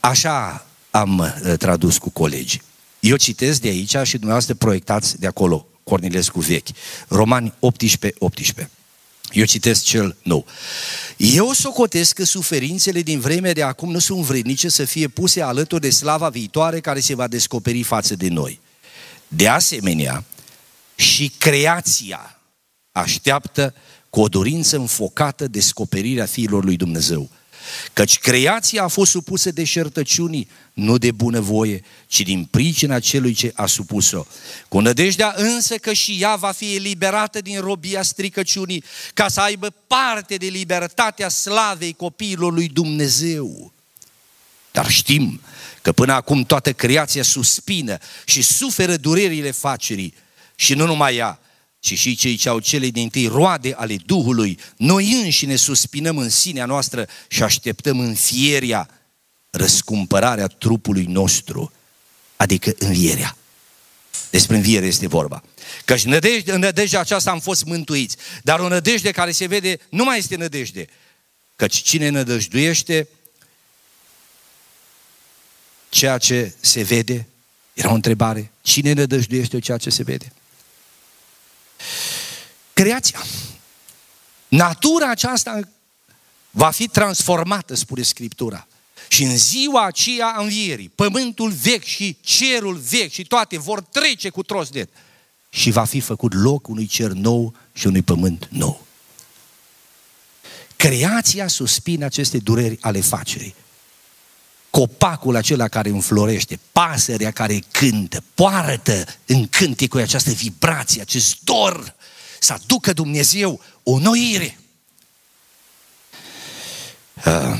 așa am uh, tradus cu colegii. Eu citesc de aici și dumneavoastră proiectați de acolo, Cornilescu vechi. Romani 18, 18. Eu citesc cel nou. Eu socotesc că suferințele din vremea de acum nu sunt vrednice să fie puse alături de slava viitoare care se va descoperi față de noi. De asemenea, și creația așteaptă cu o dorință înfocată descoperirea fiilor lui Dumnezeu. Căci creația a fost supusă de șertăciunii, nu de bunăvoie, ci din pricina celui ce a supus-o. Cu nădejdea însă că și ea va fi eliberată din robia stricăciunii, ca să aibă parte de libertatea slavei copiilor lui Dumnezeu. Dar știm că până acum toată creația suspină și suferă durerile facerii și nu numai ea, ci și cei ce au cele din tâi roade ale Duhului, noi înșine suspinăm în sinea noastră și așteptăm înfierea, răscumpărarea trupului nostru, adică învierea. Despre înviere este vorba. Căci nădejde, în nădejdea aceasta am fost mântuiți, dar o nădejde care se vede nu mai este nădejde. Căci cine nădăjduiește ceea ce se vede, era o întrebare, cine nădăjduiește ceea ce se vede? Creația. Natura aceasta va fi transformată, spune Scriptura. Și în ziua aceea a învierii, pământul vechi și cerul vechi și toate vor trece cu trosnet. Și va fi făcut loc unui cer nou și unui pământ nou. Creația suspină aceste dureri ale facerii. Copacul acela care înflorește, pasărea care cântă, poartă în cu această vibrație, acest dor să aducă Dumnezeu o noire. Uh,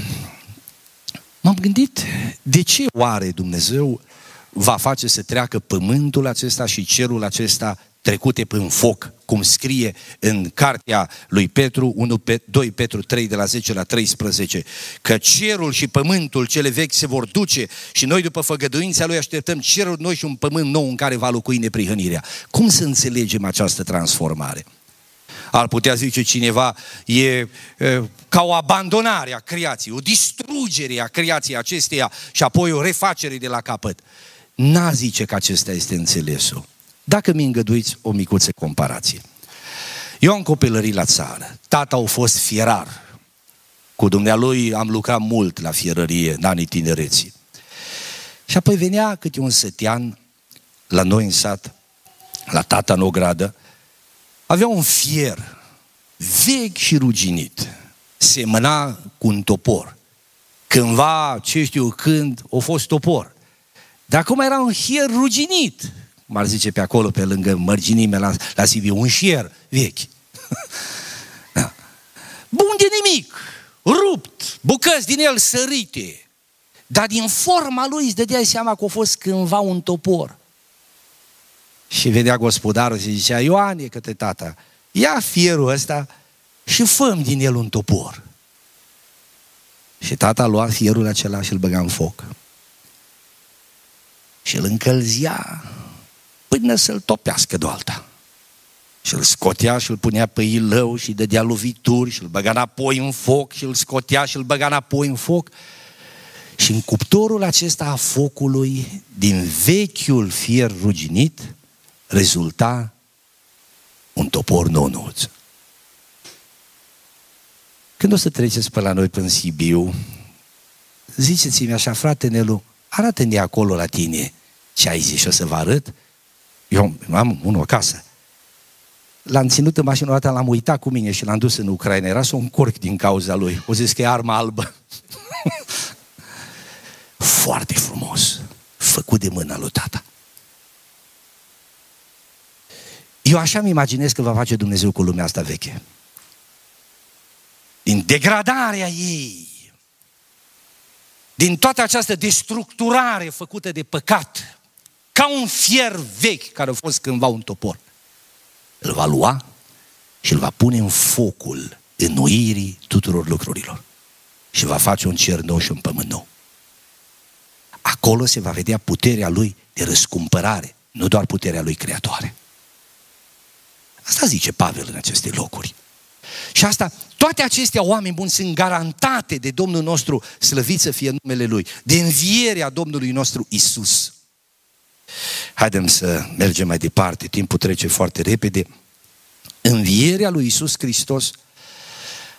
m-am gândit, de ce oare Dumnezeu va face să treacă pământul acesta și cerul acesta trecute prin foc cum scrie în cartea lui Petru, 1, 2 Petru 3 de la 10 la 13, că cerul și pământul cele vechi se vor duce și noi după făgăduința lui așteptăm cerul noi și un pământ nou în care va locui neprihănirea. Cum să înțelegem această transformare? Ar putea zice cineva, e, e ca o abandonare a creației, o distrugere a creației acesteia și apoi o refacere de la capăt. N-a zice că acesta este înțelesul. Dacă mi îngăduiți o micuță comparație. Eu am copilărit la țară. Tata a fost fierar. Cu dumnealui am lucrat mult la fierărie în anii tinereții. Și apoi venea câte un sătean la noi în sat, la tata în ogradă, avea un fier vechi și ruginit. Semăna cu un topor. Cândva, ce știu când, a fost topor. Dar acum era un fier ruginit. Cum ar zice pe acolo, pe lângă mărginime la, la Sibiu, un fier vechi. da. Bun de nimic, rupt, bucăți din el sărite. Dar din forma lui îți dădeai seama că a fost cândva un topor. Și vedea gospodarul și zicea, Ioane, către tata, ia fierul ăsta și făm din el un topor. Și tata lua fierul acela și îl băga în foc. Și îl încălzia până să-l topească de alta. Și îl scotea și îl punea pe ilău și dădea lovituri și îl băga înapoi în foc și îl scotea și îl băga înapoi în foc. Și în cuptorul acesta a focului, din vechiul fier ruginit, rezulta un topor nonuț. Când o să treceți pe la noi până Sibiu, ziceți-mi așa, frate Nelu, arată-ne acolo la tine ce ai zis și o să vă arăt. Eu am unul acasă. L-am ținut în mașină dată, l-am uitat cu mine și l-am dus în Ucraina. Era să un corc din cauza lui. O zis că e arma albă. Foarte frumos. Făcut de mâna lui tata. Eu așa mi imaginez că va face Dumnezeu cu lumea asta veche. Din degradarea ei, din toată această destructurare făcută de păcat, ca un fier vechi care a fost cândva un topor, îl va lua și îl va pune în focul înnoirii tuturor lucrurilor. Și va face un cer nou și un pământ nou. Acolo se va vedea puterea lui de răscumpărare, nu doar puterea lui creatoare. Asta zice Pavel în aceste locuri. Și asta, toate acestea oameni buni sunt garantate de Domnul nostru, slăvit să fie numele Lui, de învierea Domnului nostru Isus. Haidem să mergem mai departe, timpul trece foarte repede. Învierea lui Isus Hristos,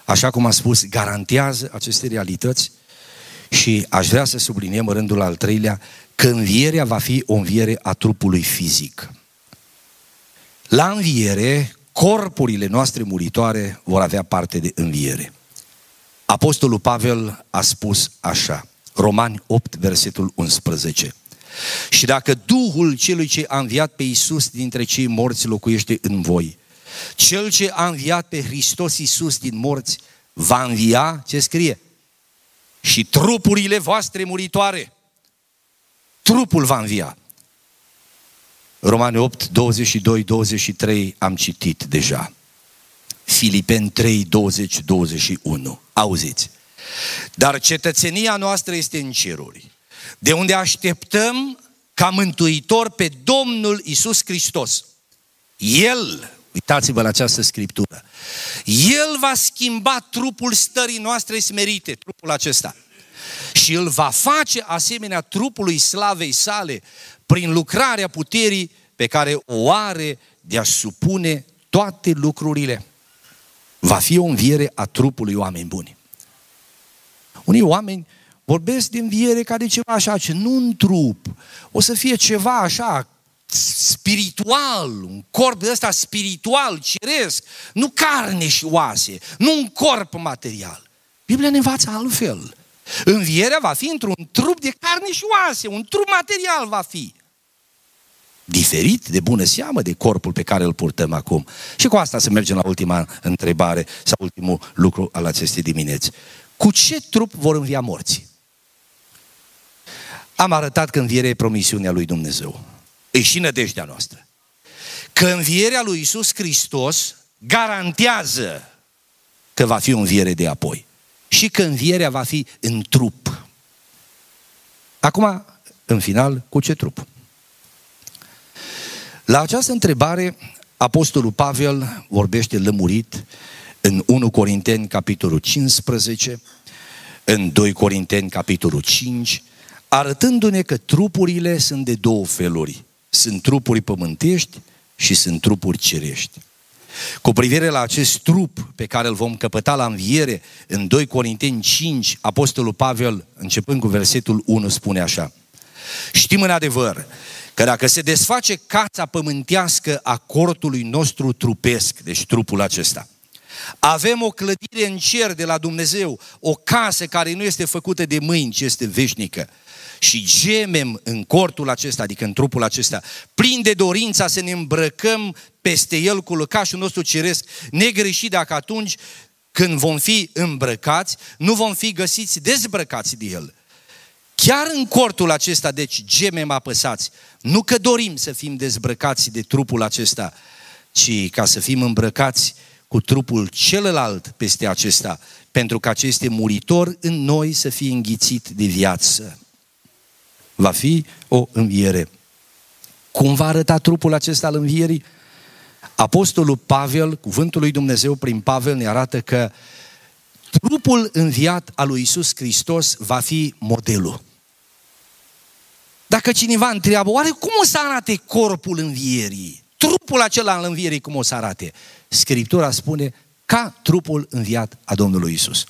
așa cum am spus, garantează aceste realități și aș vrea să subliniem în rândul al treilea că învierea va fi o înviere a trupului fizic. La înviere, corpurile noastre muritoare vor avea parte de înviere. Apostolul Pavel a spus așa, Romani 8, versetul 11. Și dacă Duhul celui ce a înviat pe Iisus dintre cei morți locuiește în voi, cel ce a înviat pe Hristos Iisus din morți va învia, ce scrie? Și trupurile voastre muritoare. Trupul va învia. Romani 8, 22, 23 am citit deja. Filipeni 3, 20, 21. Auziți. Dar cetățenia noastră este în ceruri, de unde așteptăm ca mântuitor pe Domnul Isus Hristos. El, uitați-vă la această scriptură, El va schimba trupul stării noastre smerite, trupul acesta, și îl va face asemenea trupului slavei sale, prin lucrarea puterii pe care o are de a supune toate lucrurile. Va fi o înviere a trupului oameni buni. Unii oameni vorbesc de înviere ca de ceva așa, ce nu un trup. O să fie ceva așa, spiritual, un corp de ăsta spiritual, ceresc, nu carne și oase, nu un corp material. Biblia ne învață altfel. Învierea va fi într-un trup de carne și oase, un trup material va fi. Diferit de bună seamă de corpul pe care îl purtăm acum. Și cu asta să mergem la ultima întrebare sau ultimul lucru al acestei dimineți. Cu ce trup vor învia morții? Am arătat că învierea e promisiunea lui Dumnezeu. E și nădejdea noastră. că învierea lui Isus Hristos garantează că va fi o înviere de apoi și că învierea va fi în trup. Acum, în final, cu ce trup? La această întrebare, Apostolul Pavel vorbește lămurit în 1 Corinteni, capitolul 15, în 2 Corinteni, capitolul 5, arătându-ne că trupurile sunt de două feluri. Sunt trupuri pământești și sunt trupuri cerești. Cu privire la acest trup pe care îl vom căpăta la înviere, în 2 Corinteni 5, Apostolul Pavel, începând cu versetul 1, spune așa. Știm în adevăr că dacă se desface cața pământească a cortului nostru trupesc, deci trupul acesta, avem o clădire în cer de la Dumnezeu, o casă care nu este făcută de mâini, ci este veșnică. Și gemem în cortul acesta, adică în trupul acesta, plin de dorința să ne îmbrăcăm peste el cu lăcașul nostru ceresc, negreșit dacă atunci când vom fi îmbrăcați, nu vom fi găsiți dezbrăcați de el. Chiar în cortul acesta, deci, gemem apăsați. Nu că dorim să fim dezbrăcați de trupul acesta, ci ca să fim îmbrăcați cu trupul celălalt peste acesta, pentru că acest muritor în noi să fie înghițit de viață. Va fi o înviere. Cum va arăta trupul acesta al învierii? Apostolul Pavel, cuvântul lui Dumnezeu prin Pavel ne arată că trupul înviat al lui Isus Hristos va fi modelul. Dacă cineva întreabă, oare cum o să arate corpul învierii? Trupul acela al învierii cum o să arate? Scriptura spune ca trupul înviat a Domnului Isus.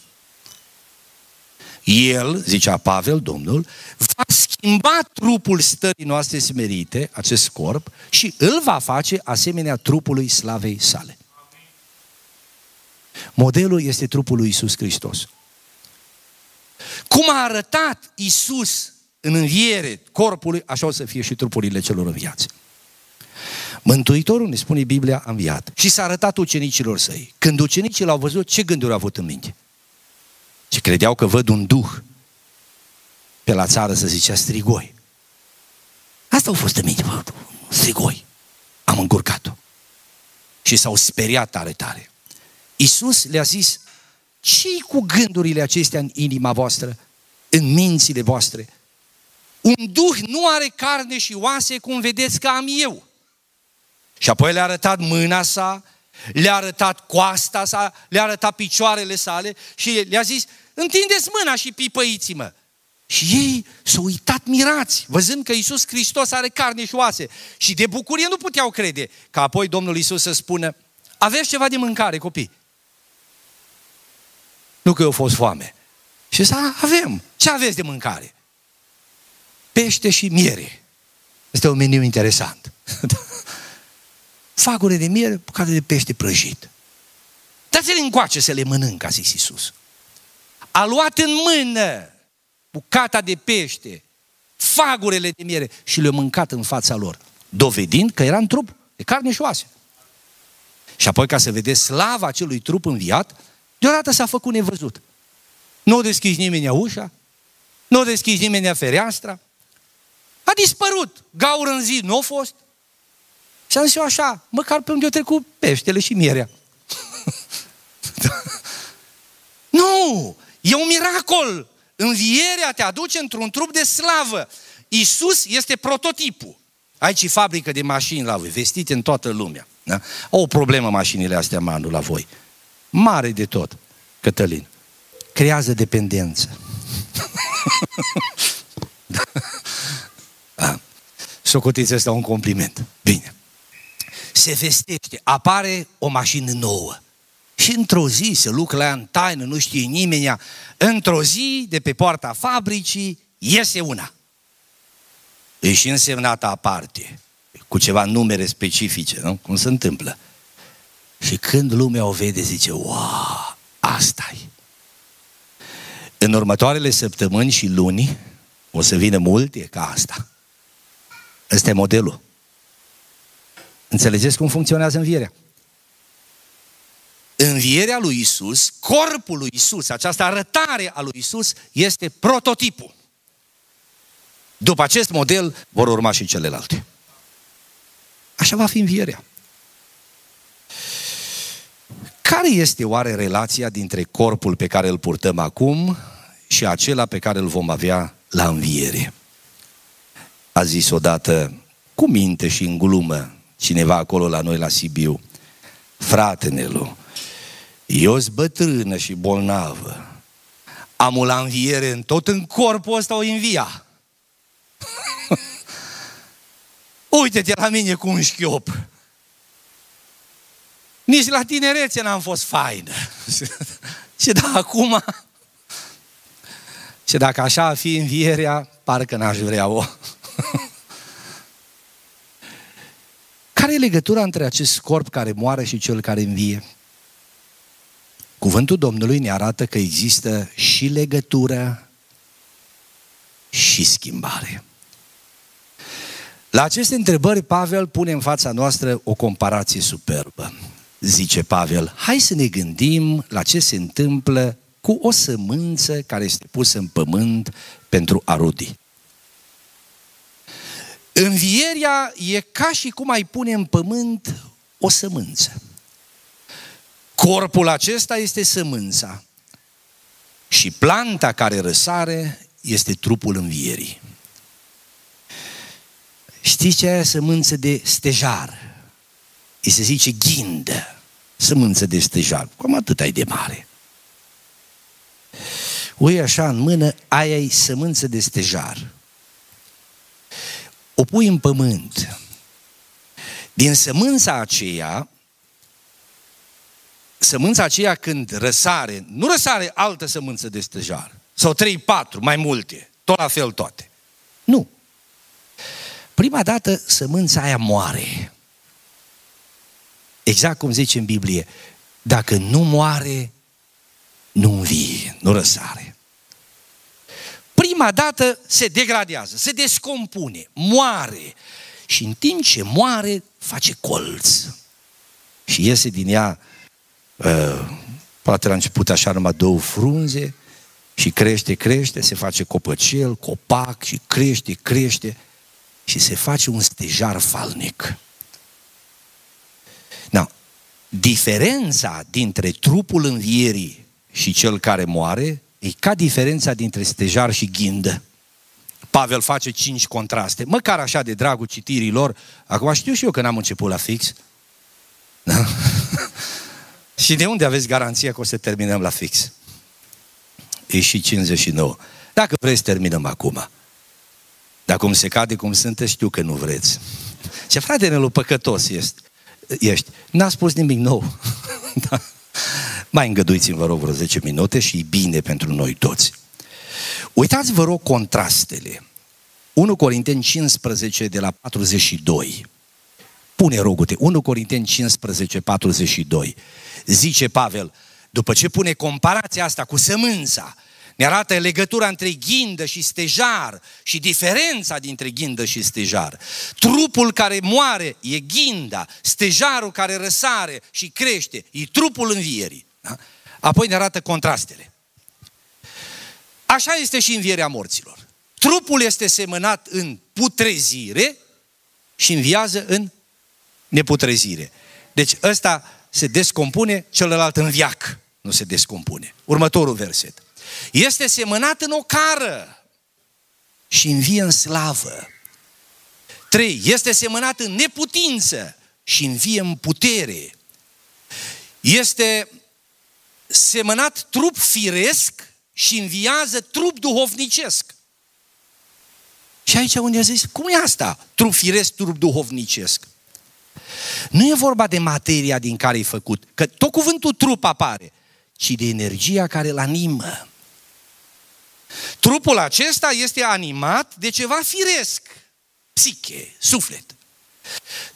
El, zicea Pavel, Domnul, va schimba trupul stării noastre smerite, acest corp, și îl va face asemenea trupului slavei sale. Modelul este trupul lui Isus Hristos. Cum a arătat Isus în înviere corpului, așa o să fie și trupurile celor înviați. Mântuitorul, ne spune Biblia, a înviat și s-a arătat ucenicilor săi. Când ucenicii l-au văzut, ce gânduri au avut în minte? Și credeau că văd un duh pe la țară să zicea strigoi. Asta au fost în minte, bă, strigoi. Am încurcat-o. Și s-au speriat tare, tare. Iisus le-a zis, ce cu gândurile acestea în inima voastră, în mințile voastre? Un duh nu are carne și oase cum vedeți că am eu. Și apoi le-a arătat mâna sa, le-a arătat coasta sa, le-a arătat picioarele sale și le-a zis, întindeți mâna și pipăiți-mă. Și ei s-au uitat mirați, văzând că Iisus Hristos are carne și oase. Și de bucurie nu puteau crede că apoi Domnul Iisus să spună, aveți ceva de mâncare, copii? Nu că eu fost foame. Și să avem. Ce aveți de mâncare? Pește și miere. Este un meniu interesant. Fagure de miere, bucate de pește prăjit. Dați-le încoace să le mănânc, a zis Iisus. A luat în mână bucata de pește, fagurele de miere și le-a mâncat în fața lor, dovedind că era în trup, de carne și oase. Și apoi, ca să vedeți slava acelui trup înviat, deodată s-a făcut nevăzut. Nu a deschis nimeni ușa, nu a deschis nimeni fereastra, a dispărut. Gaură în zi nu a fost. Și am zis eu așa, măcar pe unde o trecut peștele și mierea. nu! E un miracol! Învierea te aduce într-un trup de slavă. Isus este prototipul. Aici e fabrică de mașini la voi, vestite în toată lumea. Da? Au o problemă mașinile astea, Manu, la voi. Mare de tot, Cătălin. Creează dependență. da. Socotiți asta un compliment. Bine. Se vestește, apare o mașină nouă. Și într-o zi se lucra la ea în taină, nu știe nimeni, într-o zi, de pe poarta fabricii, iese una. E și însemnată aparte, cu ceva numere specifice, nu? Cum se întâmplă. Și când lumea o vede, zice, wow, asta e. În următoarele săptămâni și luni, o să vină multe ca asta. Ăsta e modelul. Înțelegeți cum funcționează învierea? Învierea lui Isus, corpul lui Isus, această arătare a lui Isus este prototipul. După acest model vor urma și celelalte. Așa va fi învierea. Care este oare relația dintre corpul pe care îl purtăm acum și acela pe care îl vom avea la înviere? A zis odată, cu minte și în glumă, cineva acolo la noi la Sibiu, frate Nelu, eu sunt bătrână și bolnavă, am o la înviere în tot în corpul ăsta o învia. Uite-te la mine cu un șchiop. Nici la tinerețe n-am fost faină. și da, acum... Și dacă așa ar fi învierea, parcă n-aș vrea-o. care e legătura între acest corp care moare și cel care învie? Cuvântul Domnului ne arată că există și legătură și schimbare. La aceste întrebări, Pavel pune în fața noastră o comparație superbă. Zice Pavel, hai să ne gândim la ce se întâmplă cu o sămânță care este pusă în pământ pentru a rodi. Învierea e ca și cum ai pune în pământ o sămânță. Corpul acesta este sămânța și planta care răsare este trupul învierii. Știți ce e sămânță de stejar? Îi se zice ghindă, sămânță de stejar. Cum atât ai de mare. Ui așa în mână, aia e sămânță de stejar. O pui în pământ. Din sămânța aceea sămânța aceea când răsare, nu răsare altă sămânță de stejar, sau trei, patru, mai multe, tot la fel toate. Nu. Prima dată sămânța aia moare. Exact cum zice în Biblie, dacă nu moare, nu învie, nu răsare. Prima dată se degradează, se descompune, moare. Și în timp ce moare, face colț. Și iese din ea Uh, poate la început așa numai două frunze și crește, crește, se face copăcel, copac și crește, crește și se face un stejar falnic. No. Diferența dintre trupul învierii și cel care moare e ca diferența dintre stejar și ghindă. Pavel face cinci contraste, măcar așa de dragul citirilor. Acum știu și eu că n-am început la fix. Da? Și de unde aveți garanția că o să terminăm la fix? E și 59. Dacă vreți, terminăm acum. Dar cum se cade cum sunt, știu că nu vreți. Ce frate Nelu, păcătos ești. ești. N-a spus nimic nou. da. Mai îngăduiți-mi, vă rog, vreo 10 minute și e bine pentru noi toți. Uitați, vă rog, contrastele. 1 Corinteni 15 de la 42. Pune rogute. 1 Corinteni 15, 42 zice Pavel, după ce pune comparația asta cu sămânța, ne arată legătura între ghindă și stejar și diferența dintre ghindă și stejar. Trupul care moare e ghinda, stejarul care răsare și crește e trupul învierii. Da? Apoi ne arată contrastele. Așa este și învierea morților. Trupul este semănat în putrezire și înviază în neputrezire. Deci ăsta se descompune, celălalt în viac nu se descompune. Următorul verset. Este semănat în ocară și învie în slavă. 3. Este semănat în neputință și învie în putere. Este semănat trup firesc și înviază trup duhovnicesc. Și aici unde a zis, cum e asta? Trup firesc, trup duhovnicesc. Nu e vorba de materia din care e făcut, că tot cuvântul trup apare, ci de energia care îl animă. Trupul acesta este animat de ceva firesc, psiche, suflet.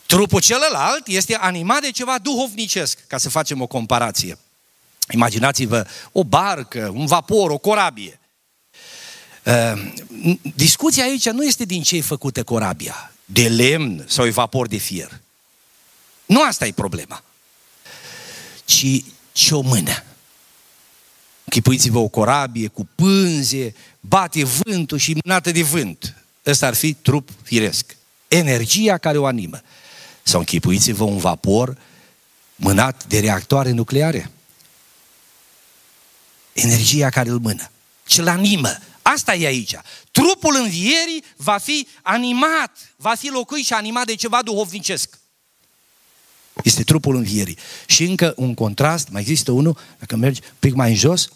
Trupul celălalt este animat de ceva duhovnicesc, ca să facem o comparație. Imaginați-vă o barcă, un vapor, o corabie. Uh, discuția aici nu este din ce e făcută corabia, de lemn sau e vapor de fier. Nu asta e problema. Ci ce o mână. Chipuiți-vă o corabie cu pânze, bate vântul și mânată de vânt. Ăsta ar fi trup firesc. Energia care o animă. Sau închipuiți-vă un vapor mânat de reactoare nucleare. Energia care îl mână, ce-l animă. Asta e aici. Trupul învierii va fi animat, va fi locuit și animat de ceva duhovnicesc. Este trupul învierii. Și încă un contrast, mai există unul, dacă mergi un pic mai în jos,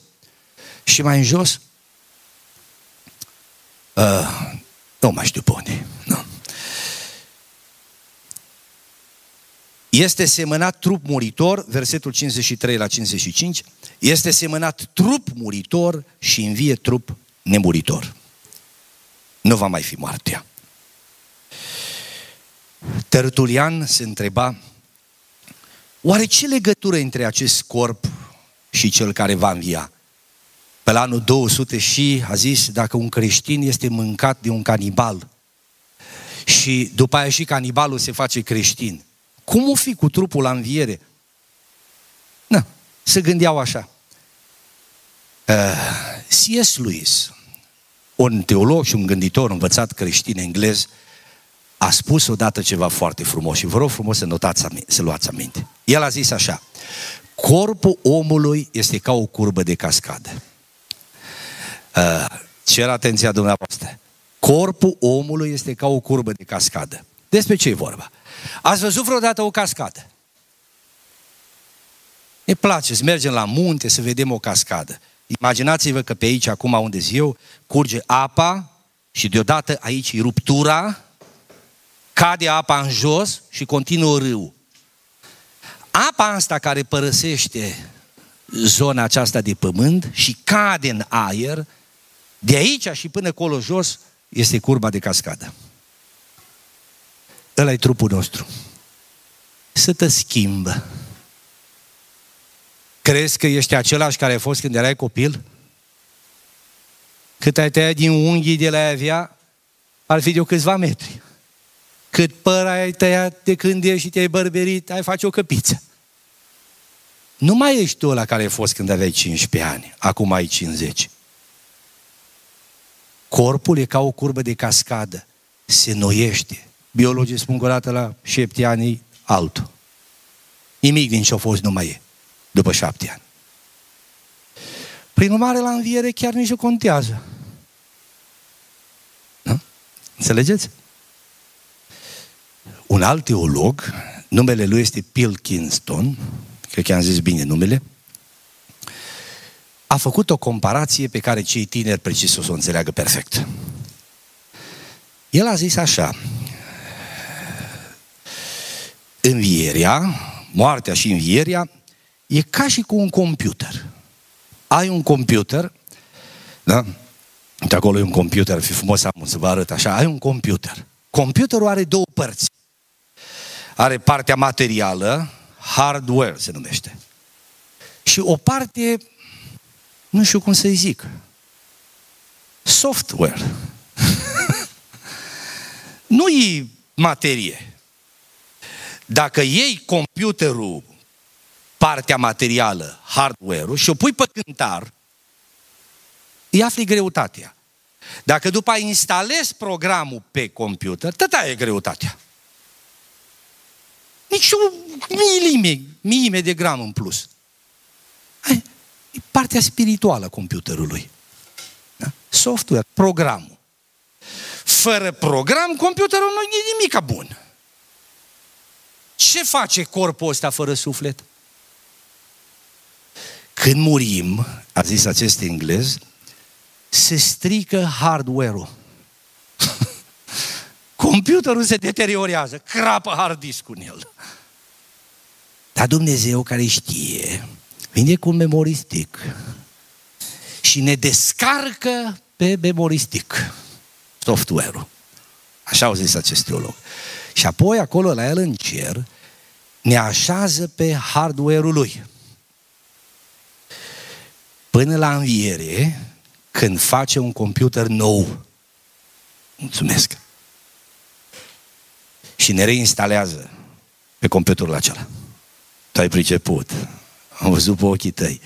și mai în jos, uh, nu mai știu pe unde, nu. Este semănat trup muritor, versetul 53 la 55, este semănat trup muritor și învie trup nemuritor. Nu va mai fi moartea. Tertulian se întreba, oare ce legătură între acest corp și cel care va învia? Pe la anul 200 și a zis, dacă un creștin este mâncat de un canibal și după aia și canibalul se face creștin, cum o fi cu trupul la înviere? Na, se gândeau așa. Uh, C.S. Lewis, un teolog și un gânditor învățat creștin englez, a spus odată ceva foarte frumos și vă rog frumos să notați, să luați aminte. El a zis așa, corpul omului este ca o curbă de cascadă. Uh, cer atenția dumneavoastră. Corpul omului este ca o curbă de cascadă. Despre ce e vorba? Ați văzut vreodată o cascadă? Ne place să mergem la munte să vedem o cascadă. Imaginați-vă că pe aici, acum unde eu, curge apa și deodată aici e ruptura, cade apa în jos și continuă râu. Apa asta care părăsește zona aceasta de pământ și cade în aer, de aici și până acolo jos, este curba de cascadă. Ăla e trupul nostru. Să te schimbă. Crezi că ești același care ai fost când erai copil? Cât ai tăiat din unghii de la avea, ar fi de o câțiva metri. Cât păr ai tăiat de când ești și te-ai bărberit, ai face o căpiță. Nu mai ești tu la care ai fost când aveai 15 ani, acum ai 50. Corpul e ca o curbă de cascadă, se noiește. Biologii spun că odată la șapte ani altul. Nimic din ce a fost nu mai e după șapte ani. Prin urmare, la înviere chiar nici nu contează. Nu? Înțelegeți? Un alt teolog, numele lui este Pilkinston, cred că am zis bine numele, a făcut o comparație pe care cei tineri precis o să o înțeleagă perfect. El a zis așa, învierea, moartea și învierea E ca și cu un computer. Ai un computer, da? De acolo e un computer, ar fi frumos să vă arăt așa. Ai un computer. Computerul are două părți. Are partea materială, hardware se numește. Și o parte, nu știu cum să-i zic, software. nu e materie. Dacă iei computerul partea materială, hardware-ul, și o pui pe cântar, îi afli greutatea. Dacă după ai instalezi programul pe computer, tot e greutatea. Nici o milime, milime de gram în plus. E partea spirituală a computerului. Da? Software, programul. Fără program, computerul nu e nimic bun. Ce face corpul ăsta fără suflet? Când murim, a zis acest englez, se strică hardware-ul. Computerul se deteriorează, crapă hard disk-ul în el. Dar Dumnezeu care știe, vine cu un memoristic și ne descarcă pe memoristic software-ul. Așa au zis acest teolog. Și apoi acolo la el în cer ne așează pe hardware-ul lui până la înviere, când face un computer nou. Mulțumesc. Și ne reinstalează pe computerul acela. Tu ai priceput. Am văzut pe ochii tăi.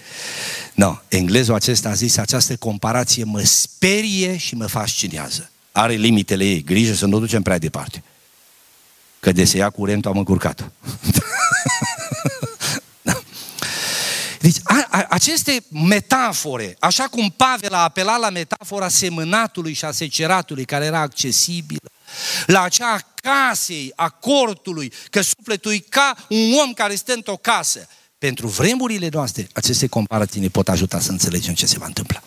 No, englezul acesta a zis, această comparație mă sperie și mă fascinează. Are limitele ei, grijă să nu ducem prea departe. Că de se ia curentul am încurcat aceste metafore, așa cum Pavel a apelat la metafora semănatului și a seceratului care era accesibilă, la acea casei, a cortului, că sufletul e ca un om care stă într-o casă. Pentru vremurile noastre, aceste comparații ne pot ajuta să înțelegem ce se va întâmpla.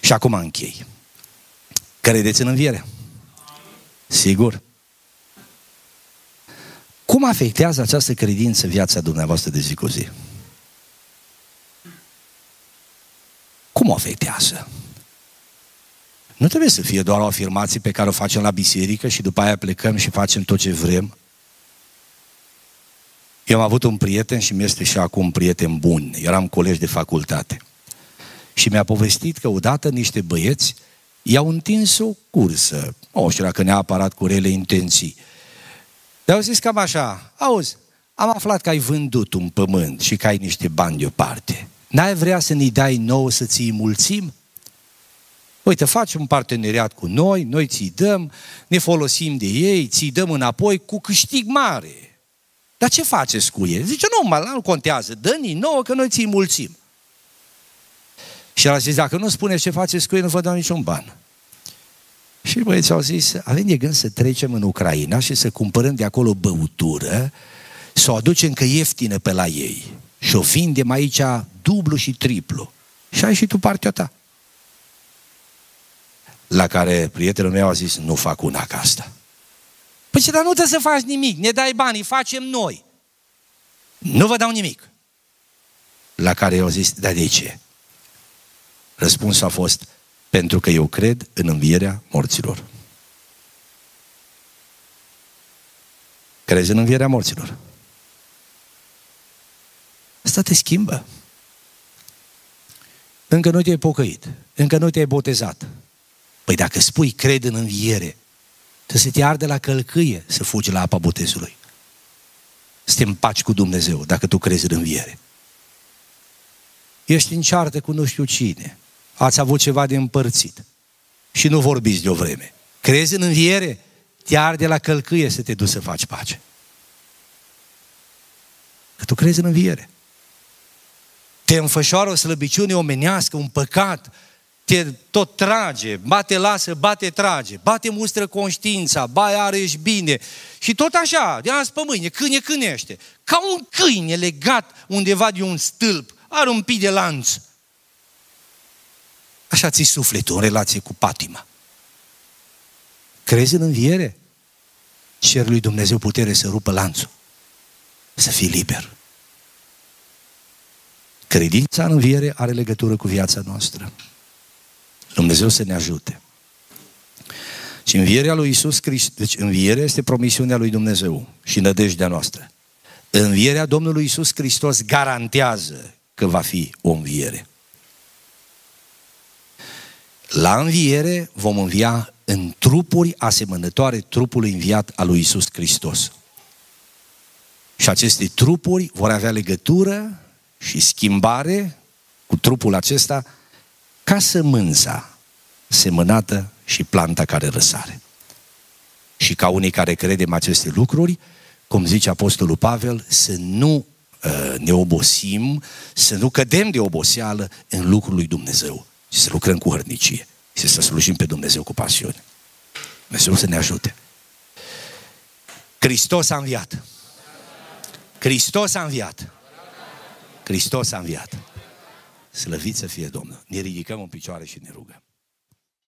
Și acum închei. Credeți în înviere? Sigur. Cum afectează această credință viața dumneavoastră de zi cu zi? Cum o afectează? Nu trebuie să fie doar o afirmație pe care o facem la biserică și după aia plecăm și facem tot ce vrem. Eu am avut un prieten și mi este și acum un prieten bun. Eram colegi de facultate. Și mi-a povestit că odată niște băieți i-au întins o cursă. Nu știu dacă neapărat cu rele intenții. Dar au zis cam așa, auzi, am aflat că ai vândut un pământ și că ai niște bani deoparte. N-ai vrea să ne dai nouă să ți mulțim? Uite, faci un parteneriat cu noi, noi ți dăm, ne folosim de ei, ți dăm înapoi cu câștig mare. Dar ce faceți cu ei? Zice, nu, mă, nu contează, dă-ni nouă că noi ți mulțim. Și el a zis, dacă nu spuneți ce faceți cu ei, nu vă dau niciun ban. Și băieții au zis, avem de gând să trecem în Ucraina și să cumpărăm de acolo băutură, să o aducem că ieftină pe la ei. Și o vindem aici dublu și triplu. Și ai și tu partea ta. La care prietenul meu a zis, nu fac una ca asta. Păi ce, dar nu trebuie să faci nimic, ne dai banii, facem noi. Nu vă dau nimic. La care eu zis, dar de ce? Răspunsul a fost, pentru că eu cred în învierea morților. Crezi în învierea morților? Asta te schimbă. Încă nu te-ai pocăit, încă nu te-ai botezat. Păi dacă spui cred în înviere, trebuie să te arde la călcâie să fugi la apa botezului. Să te împaci cu Dumnezeu dacă tu crezi în înviere. Ești în ceartă cu nu știu cine ați avut ceva de împărțit și nu vorbiți de o vreme. Crezi în înviere? Te arde la călcâie să te duci să faci pace. Că tu crezi în înviere. Te înfășoară o slăbiciune omenească, un păcat, te tot trage, bate lasă, bate trage, bate mustră conștiința, bai are ești bine. Și tot așa, de azi pe mâine, câine cânește. Ca un câine legat undeva de un stâlp, are un pic de lanț. Așa ți sufletul în relație cu patima. Crezi în înviere? Cer lui Dumnezeu putere să rupă lanțul. Să fii liber. Credința în înviere are legătură cu viața noastră. Dumnezeu să ne ajute. Și învierea lui Isus Hristos, deci învierea este promisiunea lui Dumnezeu și nădejdea noastră. Învierea Domnului Isus Hristos garantează că va fi o înviere. La înviere vom învia în trupuri asemănătoare trupului înviat al lui Isus Hristos. Și aceste trupuri vor avea legătură și schimbare cu trupul acesta ca sămânța semănată și planta care răsare. Și ca unii care credem aceste lucruri, cum zice Apostolul Pavel, să nu uh, ne obosim, să nu cădem de oboseală în lucrul lui Dumnezeu și să lucrăm cu hărnicie și să slujim pe Dumnezeu cu pasiune. Dumnezeu să ne ajute. Hristos a înviat. Hristos a înviat. Hristos a înviat. Slăvit să fie Domnul. Ne ridicăm în picioare și ne rugăm.